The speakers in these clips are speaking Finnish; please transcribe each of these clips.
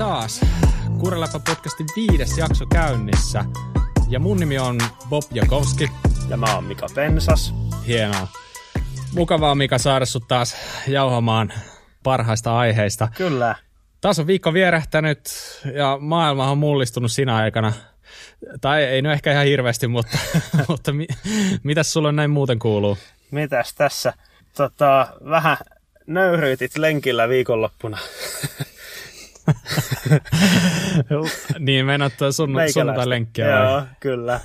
taas. Kuureläpä podcastin viides jakso käynnissä. Ja mun nimi on Bob Jakowski. Ja mä oon Mika Pensas. Hienoa. Mukavaa Mika saada sut taas jauhamaan parhaista aiheista. Kyllä. Taas on viikko vierähtänyt ja maailma on mullistunut sinä aikana. Tai ei nyt ehkä ihan hirveästi, mutta, mutta mi, mitäs sulle näin muuten kuuluu? Mitäs tässä? Tota, vähän nöyryytit lenkillä viikonloppuna. niin, meinaat sun, sunnuntai-lenkkiä Joo, kyllä.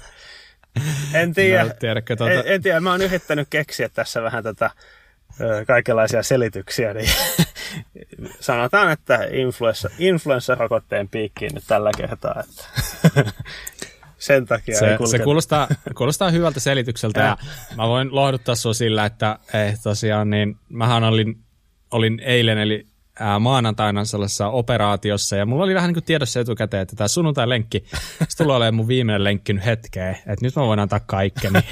En tiedä, no, tiedätkö, tuota... en, en tiedä, mä oon yrittänyt keksiä tässä vähän tätä kaikenlaisia selityksiä, niin sanotaan, että influenssa, influenssarokotteen piikkiin nyt tällä kertaa. Että sen takia se, se kuulostaa, kuulostaa hyvältä selitykseltä ja mä voin lohduttaa sinua sillä, että eh, tosiaan niin mähän olin, olin eilen eli ää, maanantaina sellaisessa operaatiossa, ja mulla oli vähän niin kuin tiedossa etukäteen, että tämä sunnuntai-lenkki, se tulee olemaan mun viimeinen lenkki nyt hetkeen, että nyt mä voin antaa kaikkeni.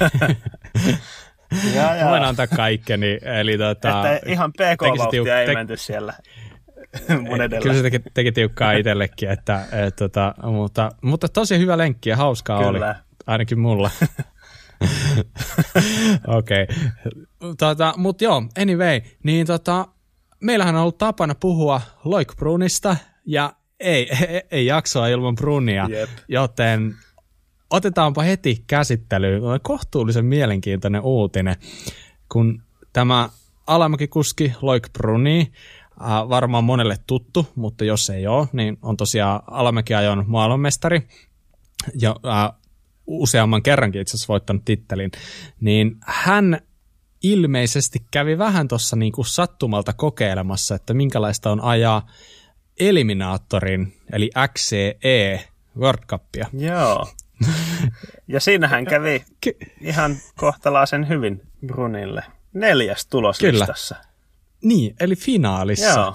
ja, ja. Mä voin antaa kaikkeni, eli tota... Että ihan pk-vauhtia ei menty siellä mun edellä. Kyllä se teki, teki tiukkaa itsellekin, että, et, tota, mutta, mutta tosi hyvä lenkki ja hauskaa Kyllä. oli, ainakin mulla. Okei. Okay. Tota, mutta joo, anyway, niin tota, meillähän on ollut tapana puhua Loikbrunista ja ei, ei, ei jaksoa ilman Brunia, Jep. joten otetaanpa heti käsittelyyn kohtuullisen mielenkiintoinen uutinen, kun tämä alamäkikuski Loik Bruni, äh, varmaan monelle tuttu, mutta jos ei ole, niin on tosiaan alamäkiajon maailmanmestari ja äh, useamman kerrankin itse asiassa voittanut tittelin, niin hän ilmeisesti kävi vähän tuossa niinku sattumalta kokeilemassa, että minkälaista on ajaa Eliminaattorin, eli XCE World Cupia. Joo. Ja siinähän kävi ihan kohtalaisen hyvin Brunille. Neljäs tuloslistassa. Kyllä. Niin, eli finaalissa. Joo.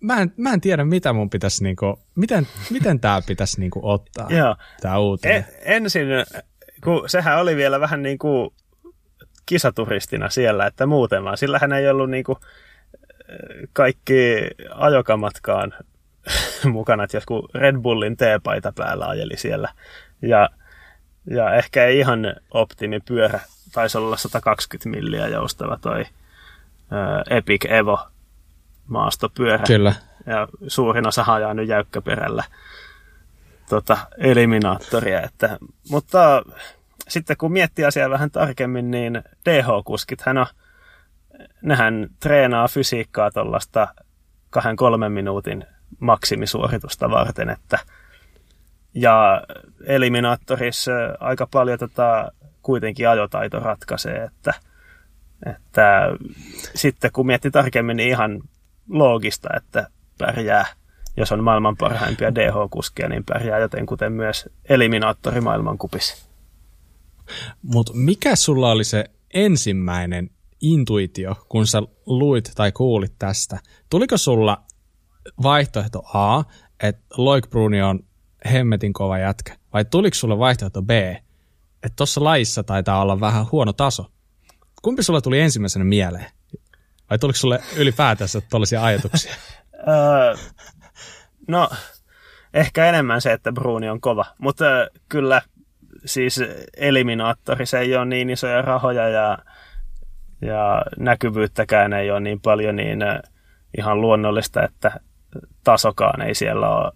Mä en, mä en tiedä, mitä mun pitäisi, niinku, miten, miten tämä pitäisi niinku ottaa, tämä uutinen. E, ensin, kun sehän oli vielä vähän niin kuin kisaturistina siellä, että muuten vaan. Sillä hän ei ollut niinku kaikki ajokamatkaan mukana, että joku Red Bullin teepaita päällä ajeli siellä. Ja, ja ehkä ei ihan optimipyörä, taisi olla 120 milliä joustava toi ää, Epic Evo maastopyörä. Kyllä. Ja suurin osa ajaa nyt jäykkäperällä tota, eliminaattoria. Että, mutta sitten kun miettii asiaa vähän tarkemmin, niin DH-kuskit, hän on, nehän treenaa fysiikkaa tuollaista kahden kolmen minuutin maksimisuoritusta varten, että ja eliminaattorissa aika paljon tota, kuitenkin ajotaito ratkaisee, että, että sitten kun miettii tarkemmin, niin ihan loogista, että pärjää, jos on maailman parhaimpia DH-kuskia, niin pärjää joten kuten myös eliminaattori maailmankupissa. Mutta mikä sulla oli se ensimmäinen intuitio, kun sä luit tai kuulit tästä? Tuliko sulla vaihtoehto A, että Loik Bruni on hemmetin kova jätkä, vai tuliko sulle vaihtoehto B, että tuossa laissa taitaa olla vähän huono taso? Kumpi sulla tuli ensimmäisenä mieleen? Vai tuliko sulle ylipäätänsä tuollaisia ajatuksia? no, ehkä enemmän se, että Bruni on kova, mutta kyllä siis eliminaattori, se ei ole niin isoja rahoja ja, ja näkyvyyttäkään ei ole niin paljon, niin äh, ihan luonnollista, että tasokaan ei siellä ole,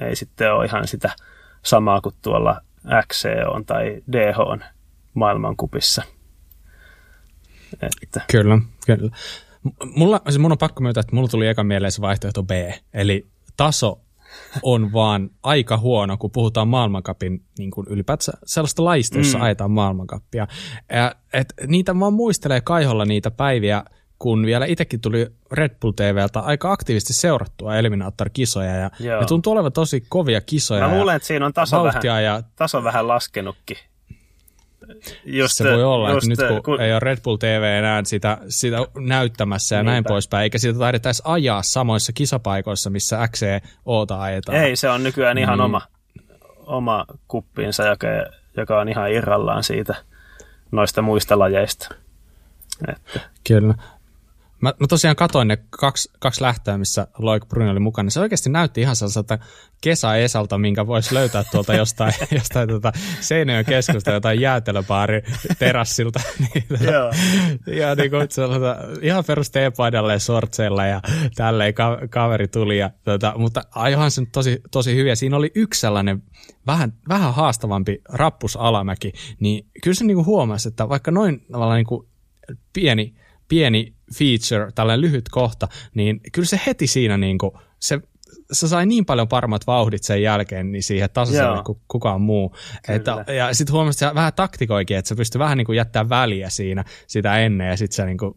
ei sitten ole ihan sitä samaa kuin tuolla XC on tai DH on maailmankupissa. Että. Kyllä, kyllä. Mulla, siis mun on pakko myöntää, että mulla tuli eka mieleen se vaihtoehto B, eli taso on vaan aika huono, kun puhutaan maailmankapin niin kuin ylipäätään sellaista laista, jossa mm. ajetaan maailmankappia. Ja, et, niitä vaan muistelee kaiholla niitä päiviä, kun vielä itsekin tuli Red Bull TVltä aika aktiivisesti seurattua Eliminator-kisoja, ja Joo. ne tuntuu olevan tosi kovia kisoja. Mä luulen, että siinä on taso, vähän, ja... taso vähän laskenutkin Just, se voi olla, just, että nyt kun, kun ei ole Red Bull TV enää sitä, sitä näyttämässä ja Niinpä. näin poispäin, eikä sitä taideta edes ajaa samoissa kisapaikoissa, missä XCOta ajetaan. Ei, se on nykyään ihan mm. oma, oma kuppinsa, joka, joka on ihan irrallaan siitä noista muista lajeista. Että. Kyllä. Mä, mä tosiaan katoin ne kaksi, kaksi lähtöä, missä Loik Bruni oli mukana. Se oikeasti näytti ihan sellaiselta kesäesalta, minkä voisi löytää tuolta jostain, jostain tuota Seinäjoen keskusta, jotain jäätelöbaari terassilta. niin, tuota, ja niin kuin ihan perus teepaidalle ja sortseilla ja tälleen ka- kaveri tuli. Ja, tuota, mutta ajohan se tosi, tosi hyviä. Siinä oli yksi sellainen vähän, vähän haastavampi rappusalamäki, niin kyllä se niin kuin huomasi, että vaikka noin tavallaan niin kuin pieni, pieni feature, tällainen lyhyt kohta, niin kyllä se heti siinä niin kuin, se, se sai niin paljon paremmat vauhdit sen jälkeen niin siihen tasaiselle kuin kukaan muu. Että, ja sitten huomasit, että se vähän taktikoikin, että se pystyi vähän niin kuin jättää väliä siinä sitä ennen ja sitten se niin kuin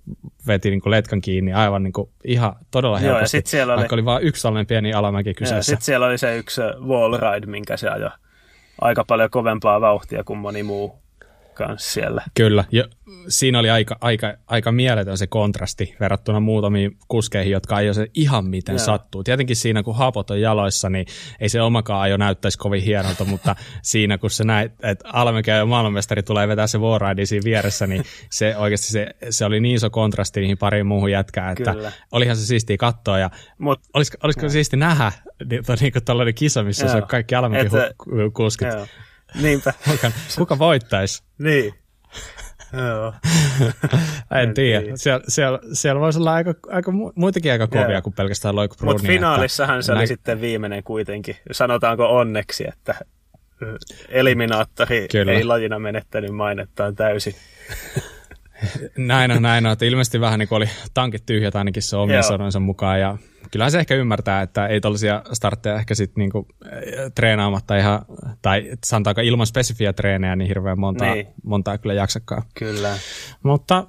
veti niin kuin letkan kiinni aivan niin kuin ihan todella Joo, ja helposti, sit siellä oli- oli vain yksi sellainen pieni alamäki kyseessä. Sitten siellä oli se yksi wall ride, minkä se ajoi aika paljon kovempaa vauhtia kuin moni muu kanssa siellä. Kyllä, ja siinä oli aika, aika, aika mieletön se kontrasti verrattuna muutamiin kuskeihin, jotka ajoi se ihan miten Joo. sattuu. Tietenkin siinä, kun hapot on jaloissa, niin ei se omakaan ajo näyttäisi kovin hienolta, mutta siinä, kun se näet, että Alamäkeä ja maailmanmestari tulee vetää se warride siinä vieressä, niin se oikeasti se, se oli niin iso kontrasti niihin pariin muuhun jätkään, että Kyllä. olihan se siistiä katsoa ja Mut, olisiko, olisiko siisti nähdä niin, niin kuin tällainen kisa, missä se Joo. on kaikki Että- hu- kuskit. joo. Niinpä. Kuka, kuka voittaisi? niin. Joo. En, En tiedä. tiedä. Siellä, siellä, siellä voisi olla aika, aika mu- muitakin aika kovia Joo. kuin pelkästään Loiku Mutta Brunia, finaalissahan että se oli näin- sitten viimeinen kuitenkin. Sanotaanko onneksi, että eliminaattori Kyllä. ei lajina menettänyt mainettaan täysin. Näin on, näin on. Että ilmeisesti vähän niin kuin oli tankit tyhjät ainakin se omien sanoinsa mukaan. Ja kyllähän se ehkä ymmärtää, että ei tällaisia startteja ehkä sitten niinku, eh, treenaamatta ihan, tai sanotaanko ilman spesifiä treenejä, niin hirveän montaa, Niin. montaa kyllä jaksakaan. Kyllä. Mutta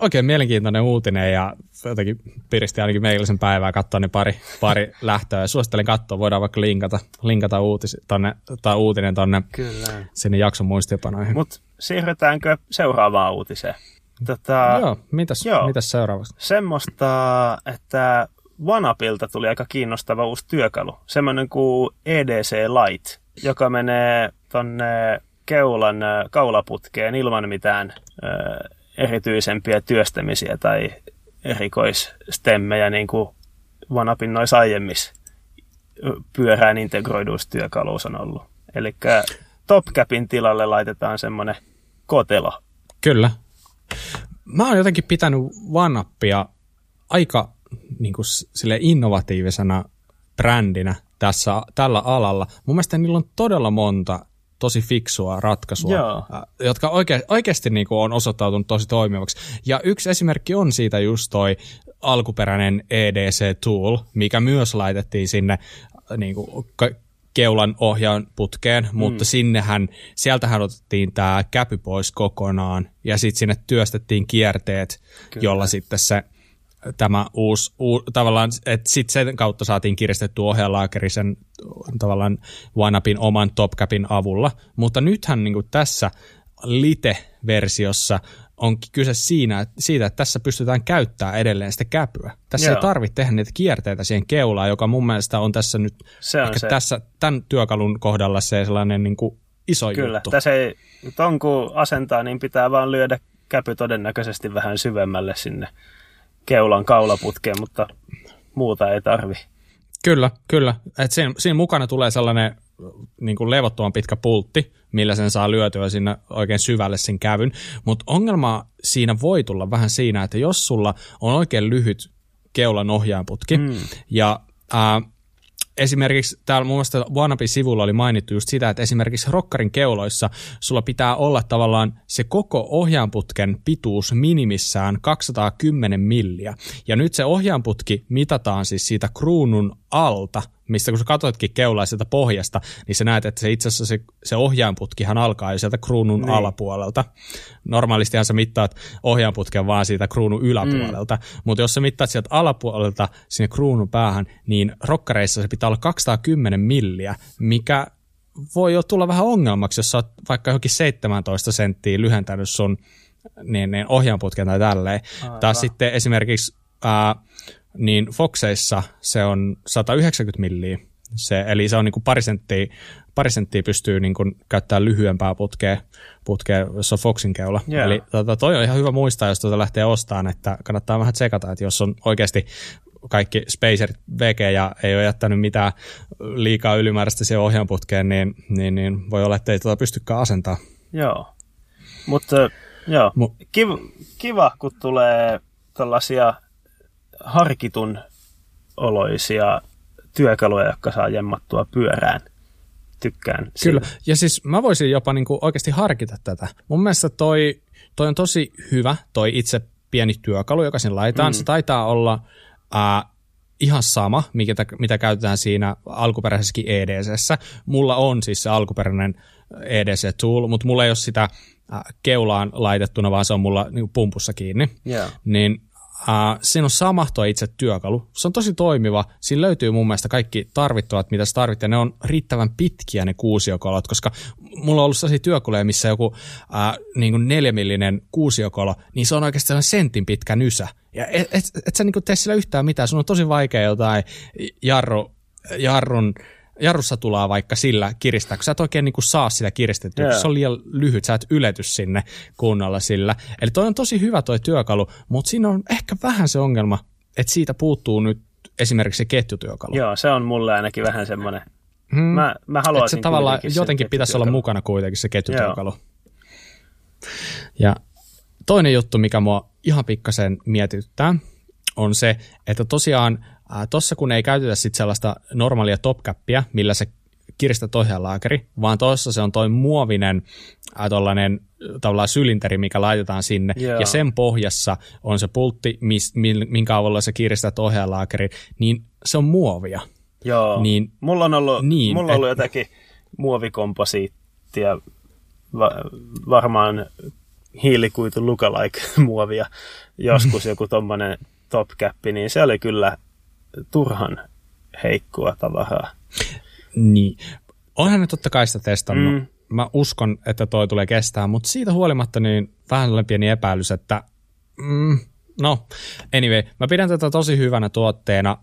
oikein mielenkiintoinen uutinen ja jotenkin piristi ainakin meillisen päivää katsoa ne pari, pari lähtöä. Ja suosittelen katsoa, voidaan vaikka linkata, linkata uutis, tonne, tai uutinen tonne Kyllä. sinne jakson muistiinpanoihin. Mutta siirrytäänkö seuraavaan uutiseen? Tota, Joo, mitäs, Joo. mitäs seuraavaksi? semmoista, että OneUpilta tuli aika kiinnostava uusi työkalu. Semmoinen kuin EDC Lite, joka menee tonne keulan kaulaputkeen ilman mitään ö, erityisempiä työstämisiä tai erikoisstemmejä, niin kuin OneUpin noissa aiemmissa pyörään integroiduissa työkaluissa on ollut. Eli TopCapin tilalle laitetaan semmoinen kotelo. Kyllä. Mä oon jotenkin pitänyt OneUpia aika niin kuin, sille innovatiivisena brändinä tässä, tällä alalla. Mun mielestä niillä on todella monta tosi fiksua ratkaisua, Joo. jotka oike, oikeasti niin kuin on osoittautunut tosi toimivaksi. Ja yksi esimerkki on siitä just toi alkuperäinen EDC Tool, mikä myös laitettiin sinne niin kuin, keulan ohjaan putkeen, mutta sinnehän, sieltähän otettiin tämä käpy pois kokonaan ja sitten sinne työstettiin kierteet, Kyllä. jolla sitten se tämä uusi, uu, tavallaan, että sitten sen kautta saatiin kiristetty ohjalaakeri sen tavallaan OneUpin oman TopCapin avulla, mutta nythän niin kuin tässä Lite-versiossa on kyse siinä, siitä, että tässä pystytään käyttämään edelleen sitä käpyä. Tässä Joo. ei tarvitse tehdä niitä kierteitä siihen keulaan, joka mun mielestä on tässä nyt Se on se. tässä tämän työkalun kohdalla se sellainen niin kuin iso Kyllä, juttu. tässä ei, ton kun asentaa, niin pitää vaan lyödä käpy todennäköisesti vähän syvemmälle sinne keulan kaulaputkeen, mutta muuta ei tarvi. Kyllä, kyllä. Et siinä, siinä mukana tulee sellainen niin kuin levottoman pitkä pultti, millä sen saa lyötyä sinne oikein syvälle sen kävyn. Mutta ongelma siinä voi tulla vähän siinä, että jos sulla on oikein lyhyt keulan ohjaanputki mm. ja ää, esimerkiksi täällä mun mielestä OneUpin sivulla oli mainittu just sitä, että esimerkiksi rokkarin keuloissa sulla pitää olla tavallaan se koko ohjaanputken pituus minimissään 210 milliä. Ja nyt se ohjaanputki mitataan siis siitä kruunun alta, mistä kun sä katsoitkin keulaa sieltä pohjasta, niin sä näet, että se itse asiassa se, se ohjaanputkihan alkaa jo sieltä kruunun niin. alapuolelta. Normaalistihan sä mittaat ohjaanputken vaan siitä kruunun yläpuolelta, mm. mutta jos sä mittaat sieltä alapuolelta sinne kruunun päähän, niin rokkareissa se pitää olla 210 milliä, mikä voi jo tulla vähän ongelmaksi, jos sä oot vaikka johonkin 17 senttiä lyhentänyt sun niin, niin ohjaanputken tai tälleen. Taas sitten esimerkiksi ää, niin Foxeissa se on 190 milliä, se, eli se on niin kuin pari senttiä pari senttiä pystyy niin kuin, käyttämään lyhyempää putkea, putkea se on Foxin keula. Yeah. Eli tota, toi on ihan hyvä muistaa, jos tuota lähtee ostamaan, että kannattaa vähän tsekata, että jos on oikeasti kaikki Spacerit VG ja ei ole jättänyt mitään liikaa ylimääräistä siihen ohjaanputkeen, niin, niin, niin voi olla, että ei tuota pystykään asentaa. Joo, mutta joo, Mu- kiva, kiva, kun tulee tällaisia harkitun oloisia työkaluja, jotka saa jemmattua pyörään. Tykkään. Kyllä, siitä. ja siis mä voisin jopa niinku oikeasti harkita tätä. Mun mielestä toi, toi on tosi hyvä, toi itse pieni työkalu, joka sen laitetaan. Mm. Se taitaa olla äh, ihan sama, mikä, mitä käytetään siinä alkuperäisessäkin EDCssä. Mulla on siis se alkuperäinen EDC-tool, mutta mulla ei ole sitä keulaan laitettuna, vaan se on mulla niin pumpussa kiinni. Yeah. Niin Uh, siinä on sama tuo itse työkalu. Se on tosi toimiva. Siinä löytyy mun mielestä kaikki tarvittavat, mitä sä tarvitsee. Ne on riittävän pitkiä ne kuusiokolot, koska mulla on ollut sellaisia työkaluja, missä joku uh, niin kuin neljämillinen kuusiokolo, niin se on oikeastaan sentin pitkä nysä. Ja et, et, et sä niin kuin tee sillä yhtään mitään. Sun on tosi vaikea jotain jarru, jarrun jarrussa tulaa vaikka sillä kiristää, kun sä et oikein niin kuin saa sitä kiristettyä, yeah. se on liian lyhyt, sä et ylety sinne kunnolla sillä. Eli toi on tosi hyvä toi työkalu, mutta siinä on ehkä vähän se ongelma, että siitä puuttuu nyt esimerkiksi se ketjutyökalu. Joo, se on mulle ainakin vähän semmoinen. Hmm. Mä, mä haluaisin se tavallaan jotenkin pitäisi olla mukana kuitenkin se ketjutyökalu. Joo. Ja toinen juttu, mikä mua ihan pikkasen mietityttää, on se, että tosiaan Tuossa kun ei käytetä sit sellaista normaalia topcappia, millä se kiristät ohjaalaakeri, vaan tuossa se on toi muovinen äh, tavallaan sylinteri, mikä laitetaan sinne, yeah. ja sen pohjassa on se pultti, mis, minkä avulla sä kiristät ohjaalaakeri, niin se on muovia. Joo, niin, mulla on ollut, niin, mulla on ollut et, jotakin muovikomposiittia, va, varmaan hiilikuitu lookalike muovia, joskus joku tommonen topcappi, niin se oli kyllä turhan heikkoa tavaraa. Niin. Onhan ne totta kai sitä testannut. Mm. Mä uskon, että toi tulee kestää, mutta siitä huolimatta niin vähän sellainen pieni epäilys, että mm, no, anyway, mä pidän tätä tosi hyvänä tuotteena,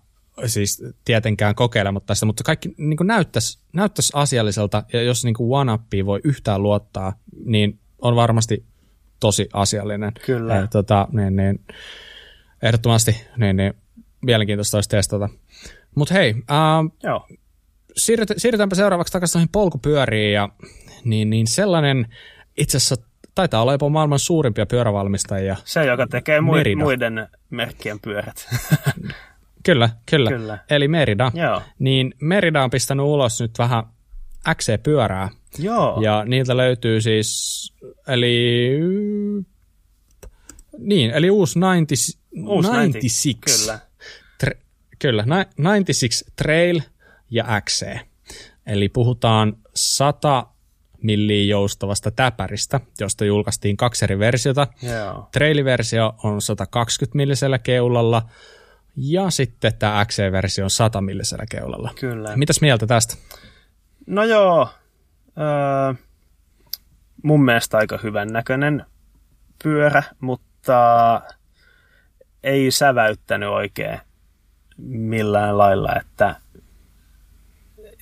siis tietenkään kokeilematta sitä, mutta kaikki niin näyttäisi, näyttäisi asialliselta, ja jos niin one voi yhtään luottaa, niin on varmasti tosi asiallinen. Kyllä. Ja, tota, niin, niin, ehdottomasti niin, niin, mielenkiintoista olisi testata. Mutta hei, äh, Joo. Siirryt, siirrytäänpä seuraavaksi takaisin noihin polkupyöriin. Ja, niin, niin sellainen itse asiassa taitaa olla jopa maailman suurimpia pyörävalmistajia. Se, joka tekee Merida. muiden merkkien pyörät. kyllä, kyllä, kyllä. Eli Merida. Joo. Niin Merida on pistänyt ulos nyt vähän XC-pyörää. Joo. Ja niiltä löytyy siis, eli niin, eli uusi 90, uusi 96. 90, kyllä. Kyllä, 96 Trail ja XC. Eli puhutaan 100 milliä joustavasta täpäristä, josta julkaistiin kaksi eri versiota. Yeah. Trail-versio on 120 millisellä keulalla ja sitten tämä XC-versio on 100 millisellä keulalla. Kyllä. Mitäs mieltä tästä? No joo, öö, mun mielestä aika hyvän näköinen pyörä, mutta ei säväyttänyt oikein millään lailla, että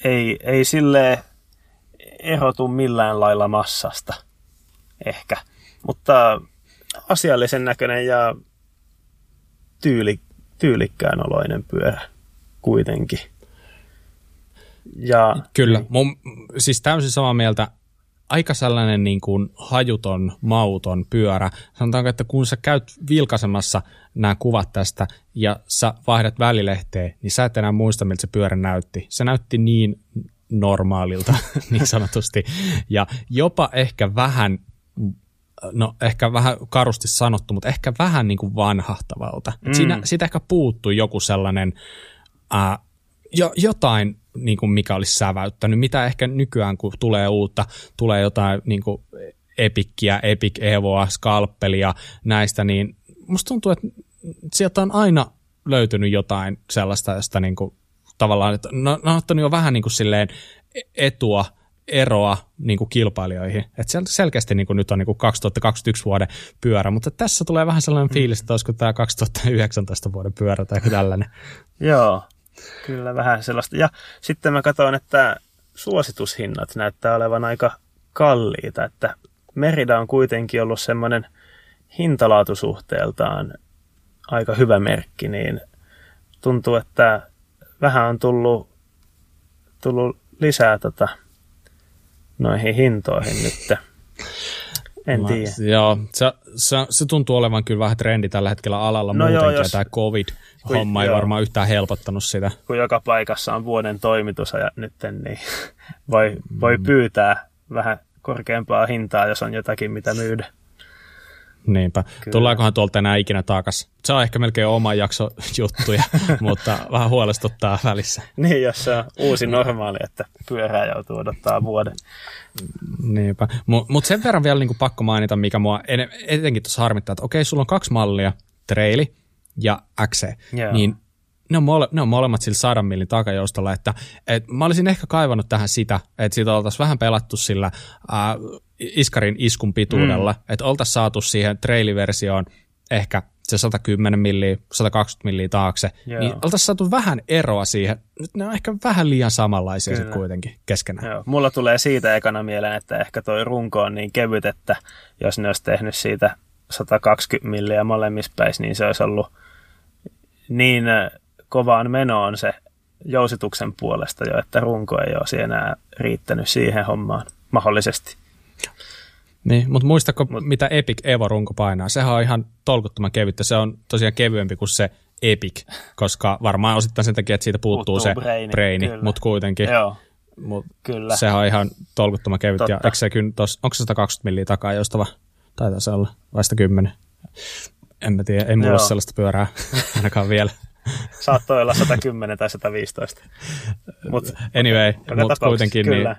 ei, ei sille erotu millään lailla massasta ehkä, mutta asiallisen näköinen ja tyyli, tyylikkään oloinen pyörä kuitenkin. Ja, Kyllä, mun, siis täysin samaa mieltä aika sellainen niin kuin hajuton, mauton pyörä. Sanotaanko, että kun sä käyt vilkaisemassa nämä kuvat tästä ja sä vaihdat välilehteen, niin sä et enää muista, miltä se pyörä näytti. Se näytti niin normaalilta, niin sanotusti. Ja jopa ehkä vähän, no ehkä vähän karusti sanottu, mutta ehkä vähän niin kuin vanhahtavalta. Mm. Siinä, siitä ehkä puuttui joku sellainen, äh, jo, jotain niin kuin mikä olisi säväyttänyt, mitä ehkä nykyään kun tulee uutta, tulee jotain niin kuin Epikkiä, Epic Evoa, Skalppelia näistä, niin musta tuntuu, että sieltä on aina löytynyt jotain sellaista, josta niin kuin, tavallaan, että ne on ottanut jo vähän niin kuin silleen etua, eroa niin kuin kilpailijoihin. Että selkeästi niin kuin nyt on niin kuin 2021 vuoden pyörä, mutta tässä tulee vähän sellainen fiilis, että olisiko tämä 2019 vuoden pyörä tai tällainen. Joo, Kyllä, vähän sellaista. Ja sitten mä katsoin, että suositushinnat näyttää olevan aika kalliita, että Merida on kuitenkin ollut semmoinen hintalaatusuhteeltaan aika hyvä merkki, niin tuntuu, että vähän on tullut, tullut lisää tota, noihin hintoihin nyt. En tiedä. Joo, se, se, se, tuntuu olevan kyllä vähän trendi tällä hetkellä alalla no muutenkin, joo, jos, tämä COVID-homma kun, ei joo, varmaan yhtään helpottanut sitä. Kun joka paikassa on vuoden toimitusajat nyt, niin voi, voi mm. pyytää vähän korkeampaa hintaa, jos on jotakin, mitä myydä. Niinpä. Kyllä. Tullaakohan tuolta enää ikinä takas? Se on ehkä melkein oma jakso juttuja, mutta vähän huolestuttaa välissä. Niin, jos se on uusi normaali, että pyörää joutuu odottaa vuoden. Niinpä. Mutta mut sen verran vielä niinku pakko mainita, mikä mua etenkin tuossa harmittaa, että okei, sulla on kaksi mallia, traili ja XC, yeah. niin ne on, mole, ne on molemmat sillä sadan millin takajoustolla, että et mä olisin ehkä kaivannut tähän sitä, että siitä oltaisiin vähän pelattu sillä äh, iskarin iskun pituudella, mm. että oltaisiin saatu siihen trailiversioon ehkä se 110 milliä, 120 milliä taakse, Joo. niin oltaisiin saatu vähän eroa siihen. Nyt ne on ehkä vähän liian samanlaisia sitten kuitenkin keskenään. Joo. Mulla tulee siitä ekana mieleen, että ehkä toi runko on niin kevyt, että jos ne olisi tehnyt siitä 120 milliä molemmissa päissä, niin se olisi ollut niin kovaan menoon se jousituksen puolesta jo, että runko ei olisi enää riittänyt siihen hommaan mahdollisesti. Niin, mutta muistako, Mut, mitä Epic Evo-runko painaa? Sehän on ihan tolkuttoman kevyttä. Se on tosiaan kevyempi kuin se Epic, koska varmaan osittain sen takia, että siitä puuttuu, puuttuu se braini, braini mutta kuitenkin. Joo, mut kyllä. Sehän on ihan tolkuttoman kevyt. Totta. Ja eikö se kyllä tos, onko se 120 milliä takaa joustava? Taitaa se olla, vai 110? En mä tiedä, ei mulla ole sellaista pyörää ainakaan vielä. Saattoi olla 110 tai 115. Mut, anyway, mutta kuitenkin niin, äh,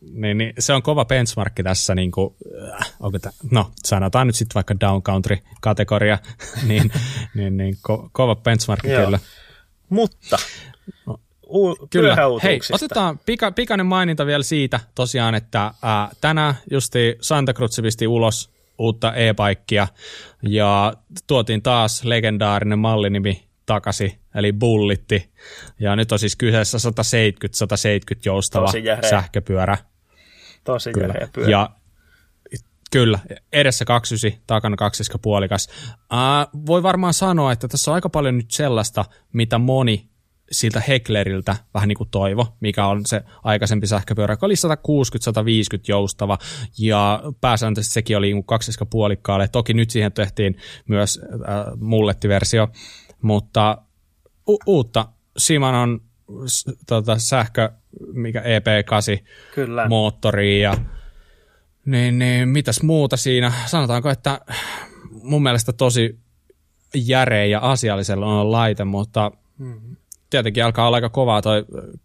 niin, niin, se on kova benchmarkki tässä, niin kuin, äh, onko tämä, no sanotaan nyt sitten vaikka down country-kategoria, niin, niin, niin ko, kova benchmarkki Joo. kyllä. Mutta no, u- Kyllä. Hei, otetaan pika, pikainen maininta vielä siitä tosiaan, että ää, tänään justi Santa Cruz pisti ulos uutta e-paikkia ja tuotiin taas legendaarinen mallinimi takaisin, eli bullitti. Ja nyt on siis kyseessä 170-170 joustava sähköpyörä. Tosi kyllä. pyörä. Ja Kyllä, edessä 29, takana 2 puolikas. Uh, voi varmaan sanoa, että tässä on aika paljon nyt sellaista, mitä moni siltä Heckleriltä vähän niin kuin toivo, mikä on se aikaisempi sähköpyörä, joka oli 160-150 joustava, ja pääsääntöisesti sekin oli niin kaksiska puolikkaalle. Toki nyt siihen tehtiin myös äh, mullettiversio, mutta u- uutta Simanon tota, sähkö, mikä EP8 Kyllä. moottori ja niin, niin, mitäs muuta siinä? Sanotaanko, että mun mielestä tosi järeä ja asiallisella on laite, mutta mm-hmm. Tietenkin alkaa olla aika kovaa toi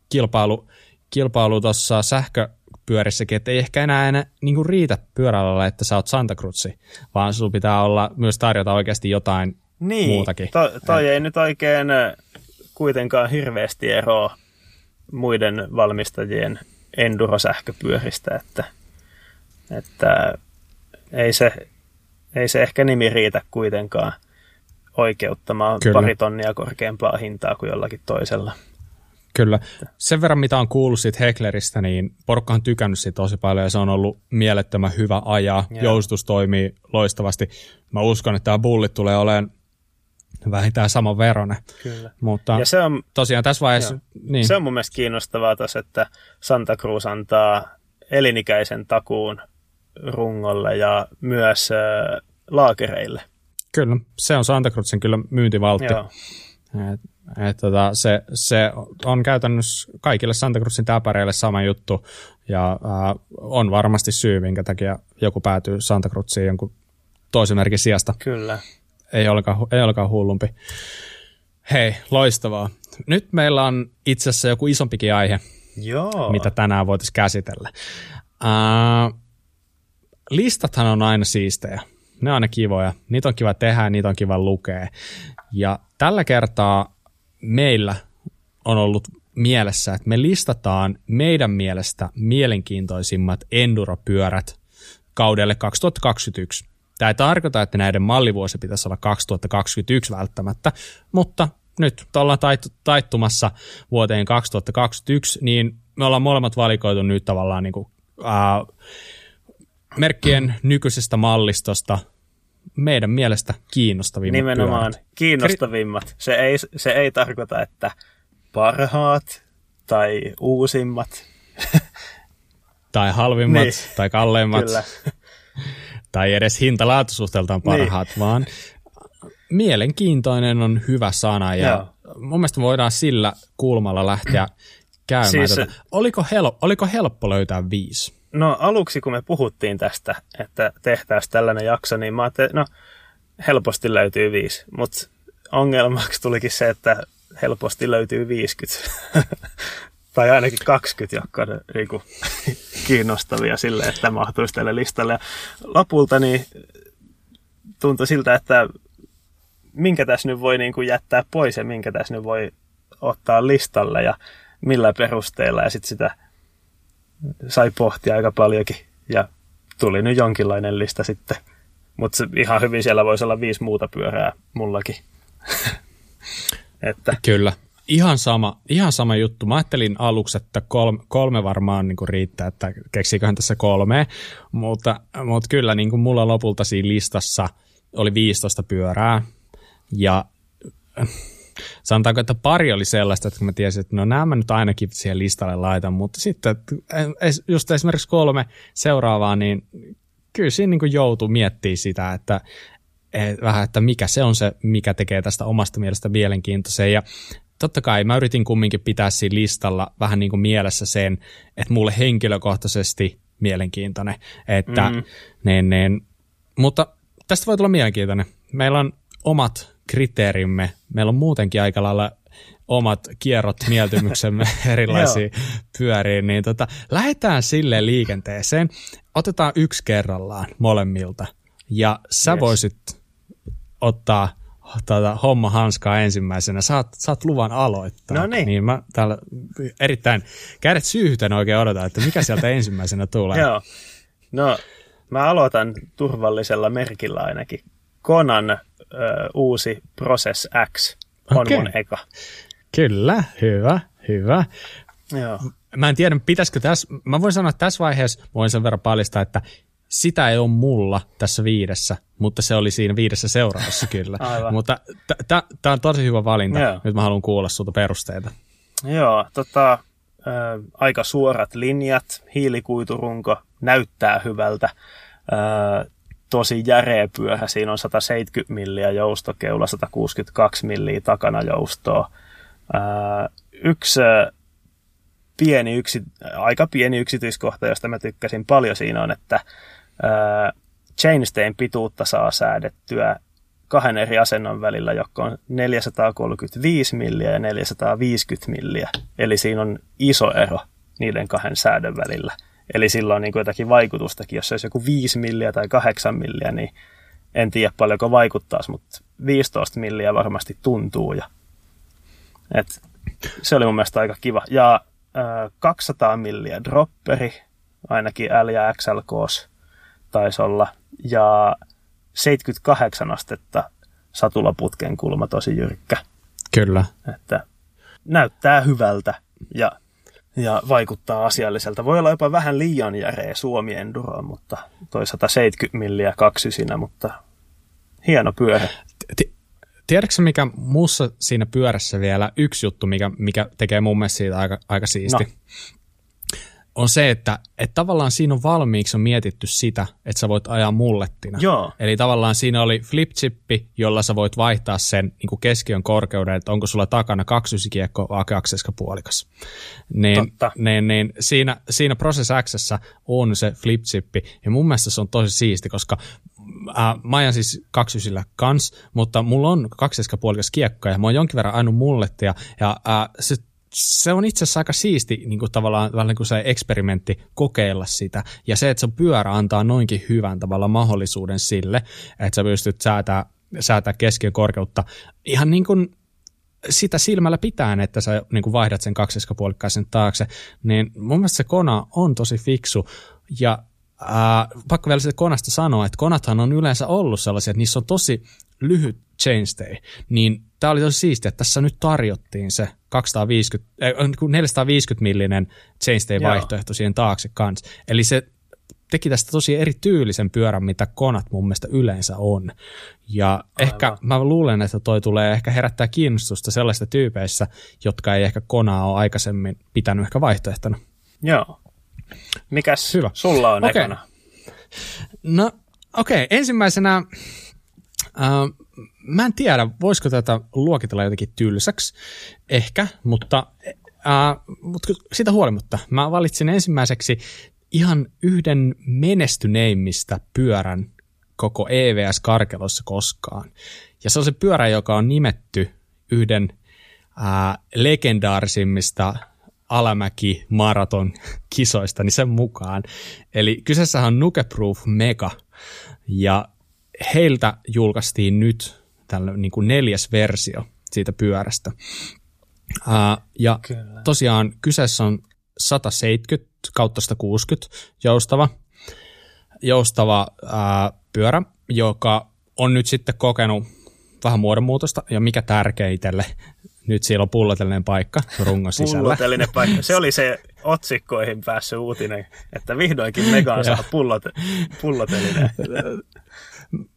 kilpailu, kilpailu tuossa sähköpyörissäkin, että ei ehkä enää, enää niin riitä pyörällä, että sä oot Santa Cruzzi, vaan sulla pitää olla myös tarjota oikeasti jotain niin, muutakin. To, toi ei nyt oikein äh, kuitenkaan hirveästi eroa muiden valmistajien endurosähköpyöristä, että, että ei, se, ei se ehkä nimi riitä kuitenkaan oikeuttamaan Kyllä. pari tonnia korkeampaa hintaa kuin jollakin toisella. Kyllä. Sen verran, mitä on kuullut siitä Heckleristä, niin porukka on tykännyt siitä tosi paljon ja se on ollut mielettömän hyvä ajaa. Joo. Joustus toimii loistavasti. Mä uskon, että tämä bullit tulee olemaan vähintään saman verran. Kyllä. Mutta ja se on, tosiaan tässä vaiheessa... Niin. Se on mun mielestä kiinnostavaa tos, että Santa Cruz antaa elinikäisen takuun rungolle ja myös äh, laakereille. Kyllä, se on Santa Cruzin kyllä myyntivaltti. Joo. Et, et, tota, se, se on käytännössä kaikille Santa Cruzin täpäreille sama juttu, ja äh, on varmasti syy, minkä takia joku päätyy Santa Cruziin jonkun toisen merkin sijasta. Kyllä ei olekaan, ei olekaan hullumpi. Hei, loistavaa. Nyt meillä on itse asiassa joku isompikin aihe, Joo. mitä tänään voitaisiin käsitellä. Uh, listathan on aina siistejä. Ne on aina kivoja. Niitä on kiva tehdä niitä on kiva lukea. Ja tällä kertaa meillä on ollut mielessä, että me listataan meidän mielestä mielenkiintoisimmat enduropyörät kaudelle 2021. Tämä ei tarkoita, että näiden mallivuosi pitäisi olla 2021 välttämättä, mutta nyt ollaan taittu, taittumassa vuoteen 2021, niin me ollaan molemmat valikoitu nyt tavallaan niin kuin, ää, merkkien nykyisestä mallistosta meidän mielestä kiinnostavimmat Nimenomaan pyörät. kiinnostavimmat. Se ei, se ei tarkoita, että parhaat tai uusimmat. tai halvimmat niin. tai kalleimmat. Kyllä. tai edes hintalaatusuhteeltaan niin. parhaat, niin. vaan mielenkiintoinen on hyvä sana ja Joo. mun mielestä voidaan sillä kulmalla lähteä käymään. Siis, tätä. Oliko, hel- oliko helppo löytää viisi? No aluksi kun me puhuttiin tästä, että tehtäisiin tällainen jakso, niin mä ajattelin, no helposti löytyy viisi, mutta ongelmaksi tulikin se, että helposti löytyy 50. tai ainakin 20, jotka on niin kiinnostavia sille, että mahtuisi tälle listalle. Ja lopulta niin tuntui siltä, että minkä tässä nyt voi niin kuin jättää pois ja minkä tässä nyt voi ottaa listalle ja millä perusteella. Ja sitten sitä sai pohtia aika paljonkin ja tuli nyt jonkinlainen lista sitten. Mutta ihan hyvin siellä voisi olla viisi muuta pyörää mullakin. että. Kyllä. Ihan sama, ihan sama juttu. Mä ajattelin aluksi, että kolme, kolme varmaan niin kuin riittää, että keksiköhän tässä kolme, mutta, mutta kyllä niin kuin mulla lopulta siinä listassa oli 15 pyörää ja sanotaanko, että pari oli sellaista, että mä tiesin, että no nämä mä nyt ainakin siihen listalle laitan, mutta sitten just esimerkiksi kolme seuraavaa, niin kyllä siinä niin joutuu miettimään sitä, että et, vähän, että mikä se on se, mikä tekee tästä omasta mielestä mielenkiintoisen. Ja totta kai mä yritin kumminkin pitää siinä listalla vähän niin kuin mielessä sen, että mulle henkilökohtaisesti mielenkiintoinen. Että, mm. niin, niin, mutta tästä voi tulla mielenkiintoinen. Meillä on omat kriteerimme. Meillä on muutenkin aika lailla omat kierrot mieltymyksemme erilaisiin pyöriin, niin tota, lähdetään sille liikenteeseen. Otetaan yksi kerrallaan molemmilta. Ja sä yes. voisit ottaa tuota, homma hanskaa ensimmäisenä. Saat, saat luvan aloittaa. No niin. niin mä täällä erittäin kädet syyhten oikein odotan, että mikä sieltä ensimmäisenä tulee. Joo. No, mä aloitan turvallisella merkillä ainakin. Konan ö, uusi Process X on okay. mun eka. Kyllä, hyvä, hyvä. Joo. Mä en tiedä, pitäisikö tässä, mä voin sanoa että tässä vaiheessa, voin sen verran paljastaa, että sitä ei ole mulla tässä viidessä, mutta se oli siinä viidessä seuraavassa kyllä. Aivan. Mutta tämä on tosi hyvä valinta. Joo. Nyt mä haluan kuulla sulta perusteita. Joo, tota, ä, aika suorat linjat, hiilikuiturunko näyttää hyvältä. Ä, tosi järeä pyöhä. Siinä on 170 milliä joustokeula, 162 milliä takana joustoa. Yksi pieni yksi, aika pieni yksityiskohta, josta mä tykkäsin paljon siinä on, että chainstein pituutta saa säädettyä kahden eri asennon välillä, joka on 435 milliä ja 450 milliä. Eli siinä on iso ero niiden kahden säädön välillä. Eli sillä on niin kuin jotakin vaikutustakin. Jos se olisi joku 5 milliä tai 8 milliä, niin en tiedä paljonko vaikuttaisi, mutta 15 milliä varmasti tuntuu. Ja, et, se oli mun mielestä aika kiva. Ja äh, 200 milliä dropperi, ainakin L ja XLK taisi olla. Ja 78 astetta satulaputken kulma tosi jyrkkä. Kyllä. Että näyttää hyvältä ja ja vaikuttaa asialliselta. Voi olla jopa vähän liian järeä Suomi Enduro, mutta toi 170 milliä kaksysinä, mutta hieno pyörä. Tiedätkö mikä muussa siinä pyörässä vielä yksi juttu, mikä, mikä tekee mun mielestä siitä aika, aika siisti? No on se, että, että tavallaan siinä on valmiiksi on mietitty sitä, että sä voit ajaa mullettina. Joo. Eli tavallaan siinä oli flip-chippi, jolla sä voit vaihtaa sen niin kuin keskiön korkeuden, että onko sulla takana kaksysikiekko vai kakseska puolikas. Niin, Totta. niin, niin siinä, siinä Process Xssä on se flip-chippi, ja mun mielestä se on tosi siisti, koska äh, mä ajan siis kaksysillä kans, mutta mulla on kakseska puolikas kiekko, ja mä oon jonkin verran ainut mullettia, ja äh, se se on itse asiassa aika siisti niin kuin tavallaan vähän niin kuin se eksperimentti kokeilla sitä. Ja se, että se pyörä antaa noinkin hyvän tavalla mahdollisuuden sille, että sä pystyt säätää, säätää keskiön korkeutta ihan niin kuin sitä silmällä pitää, että sä niin kuin vaihdat sen kaksiskapuolikkaisen taakse, niin mun mielestä se kona on tosi fiksu. Ja ää, pakko vielä sitä konasta sanoa, että konathan on yleensä ollut sellaisia, että niissä on tosi lyhyt chainstay, niin tämä oli tosi siistiä, että tässä nyt tarjottiin se 250, äh, 450 millinen chainstay-vaihtoehto siihen taakse kanssa. Eli se teki tästä tosi erityylisen pyörän, mitä konat mun mielestä yleensä on. Ja Aivan. ehkä mä luulen, että toi tulee ehkä herättää kiinnostusta sellaista tyypeissä, jotka ei ehkä konaa ole aikaisemmin pitänyt ehkä vaihtoehtona. Joo. Mikäs Hyvä. sulla on okay. ekana? No okei, okay. ensimmäisenä äh, mä en tiedä, voisiko tätä luokitella jotenkin tylsäksi, ehkä, mutta, äh, mutta sitä huolimatta mä valitsin ensimmäiseksi ihan yhden menestyneimmistä pyörän koko EVS-karkelossa koskaan. Ja se on se pyörä, joka on nimetty yhden ää, legendaarisimmista alamäki maraton kisoista, niin sen mukaan. Eli kyseessä on Nukeproof Mega, ja heiltä julkaistiin nyt tällä niin kuin neljäs versio siitä pyörästä. Uh, ja Kyllä. tosiaan kyseessä on 170 kautta 160 joustava, joustava ää, pyörä, joka on nyt sitten kokenut vähän muodonmuutosta, ja mikä tärkeä itselle, nyt siellä on pullotellinen paikka rungon sisällä. Pullotellinen paikka. Se oli se otsikkoihin päässyt uutinen, että vihdoinkin Megaan saa pullot, pullotellinen.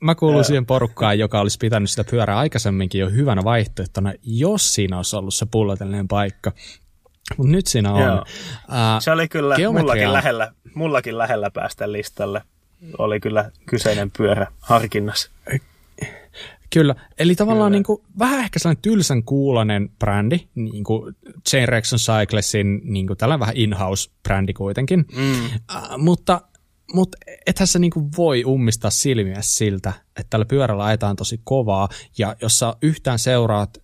Mä kuulun siihen porukkaan, joka olisi pitänyt sitä pyörää aikaisemminkin jo hyvänä vaihtoehtona, jos siinä olisi ollut se pullotellinen paikka. Mutta nyt siinä on. Joo. Se oli kyllä mullakin lähellä, mullakin lähellä päästä listalle. Oli kyllä kyseinen pyörä harkinnassa. Kyllä, eli tavallaan niin kuin, vähän ehkä sellainen tylsän kuulonen brändi, niin kuin Chain Reaction Cyclesin niin kuin tällainen vähän in-house-brändi kuitenkin, mm. uh, mutta, mutta ethän se niin kuin voi ummistaa silmiä siltä, että tällä pyörällä ajetaan tosi kovaa, ja jos sä yhtään seuraat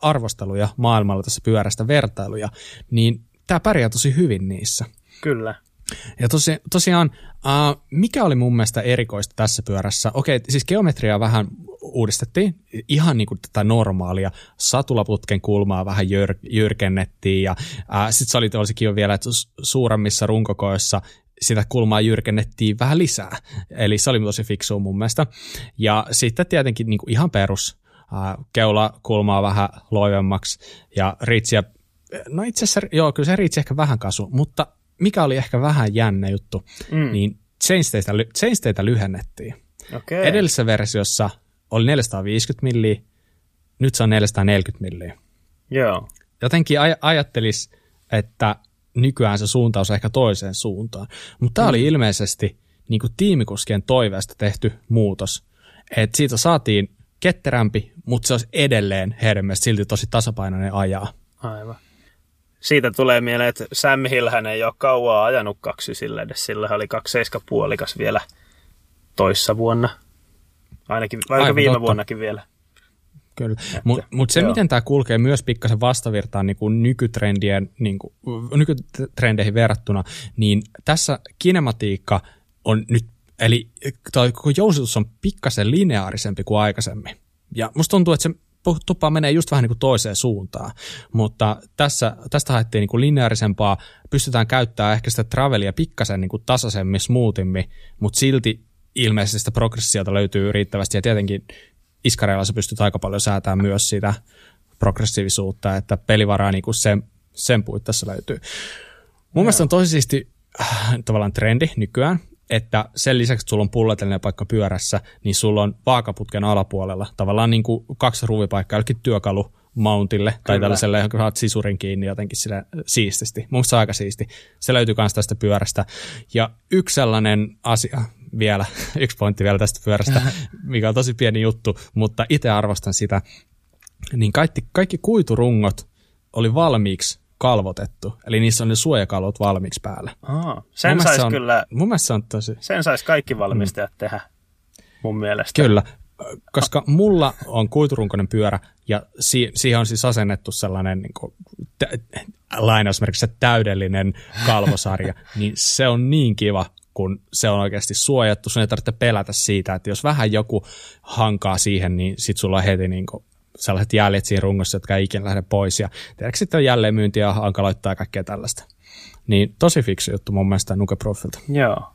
arvosteluja maailmalla tässä pyörästä, vertailuja, niin tämä pärjää tosi hyvin niissä. Kyllä. Ja tosi, tosiaan, uh, mikä oli mun mielestä erikoista tässä pyörässä? Okei, siis geometria vähän uudistettiin, ihan niin kuin tätä normaalia. Satulaputken kulmaa vähän jyr, jyrkennettiin ja uh, sitten se oli tosi kiva vielä, että suuremmissa runkokoissa sitä kulmaa jyrkennettiin vähän lisää. Eli se oli tosi fiksua mun mielestä. Ja sitten tietenkin niin kuin ihan perus keula kulmaa vähän loivemmaksi ja riitsiä, no itse asiassa, joo, kyllä se riitsi ehkä vähän kasu, mutta mikä oli ehkä vähän jännä juttu, mm. niin chainsteitä, chainsteitä lyhennettiin. Okay. Edellisessä versiossa oli 450 milliä, nyt se on 440 milliä. Joo. Jotenkin aj- ajattelis, että nykyään se suuntaus on ehkä toiseen suuntaan. Mutta tämä mm. oli ilmeisesti niin kuin tiimikuskien toiveesta tehty muutos. että siitä saatiin ketterämpi, mutta se olisi edelleen heidän silti tosi tasapainoinen ajaa. Aivan. Siitä tulee mieleen, että Sam Hillhän ei ole kauaa ajanut kaksi sille edes. Sillä oli kaksi puolikas vielä toissa vuonna. Ainakin, vaikka viime totta. vuonnakin vielä. Kyllä, mutta mut se, joo. miten tämä kulkee myös pikkasen vastavirtaan niin kuin nykytrendien, niin kuin, nykytrendeihin verrattuna, niin tässä kinematiikka on nyt Eli koko jousitus on pikkasen lineaarisempi kuin aikaisemmin. Ja musta tuntuu, että se tuppa menee just vähän niin kuin toiseen suuntaan, mutta tässä, tästä haettiin niin kuin lineaarisempaa, pystytään käyttämään ehkä sitä travelia pikkasen niin kuin tasaisemmin, smoothimmin, mutta silti ilmeisesti sitä progressiota löytyy riittävästi. Ja tietenkin iskareilla se pystyt aika paljon säätämään myös sitä progressiivisuutta, että pelivaraa niin kuin sen, sen puitteissa löytyy. Mun mielestä on tosi siisti äh, tavallaan trendi nykyään, että sen lisäksi, että sulla on pullatellinen paikka pyörässä, niin sulla on vaakaputken alapuolella tavallaan niin kuin kaksi ruuvipaikkaa jollekin työkalu mountille Kyllä. tai tällaiselle, johon saat sisurin kiinni jotenkin sille siististi. Mun aika siisti. Se löytyy myös tästä pyörästä. Ja yksi sellainen asia vielä, yksi pointti vielä tästä pyörästä, mikä on tosi pieni juttu, mutta itse arvostan sitä, niin kaikki, kaikki kuiturungot oli valmiiksi kalvotettu. Eli niissä on ne suojakalvot valmiiksi päällä. Aa, sen sais on, kyllä, mun mielestä se on tosi... Sen sais kaikki valmistajat mm. tehdä, mun mielestä. Kyllä, koska mulla on kuiturunkoinen pyörä ja si- siihen on siis asennettu sellainen niin kuin, t- lainausmerkissä täydellinen kalvosarja, niin se on niin kiva, kun se on oikeasti suojattu. Sun ei tarvitse pelätä siitä, että jos vähän joku hankaa siihen, niin sit sulla on heti niin kuin sellaiset jäljet siinä rungossa, jotka ei ikinä lähde pois. Ja tiedätkö sitten jälleen myyntiä hankaloittaa ja kaikkea tällaista. Niin tosi fiksu juttu mun mielestä Nuke Profilta. Joo.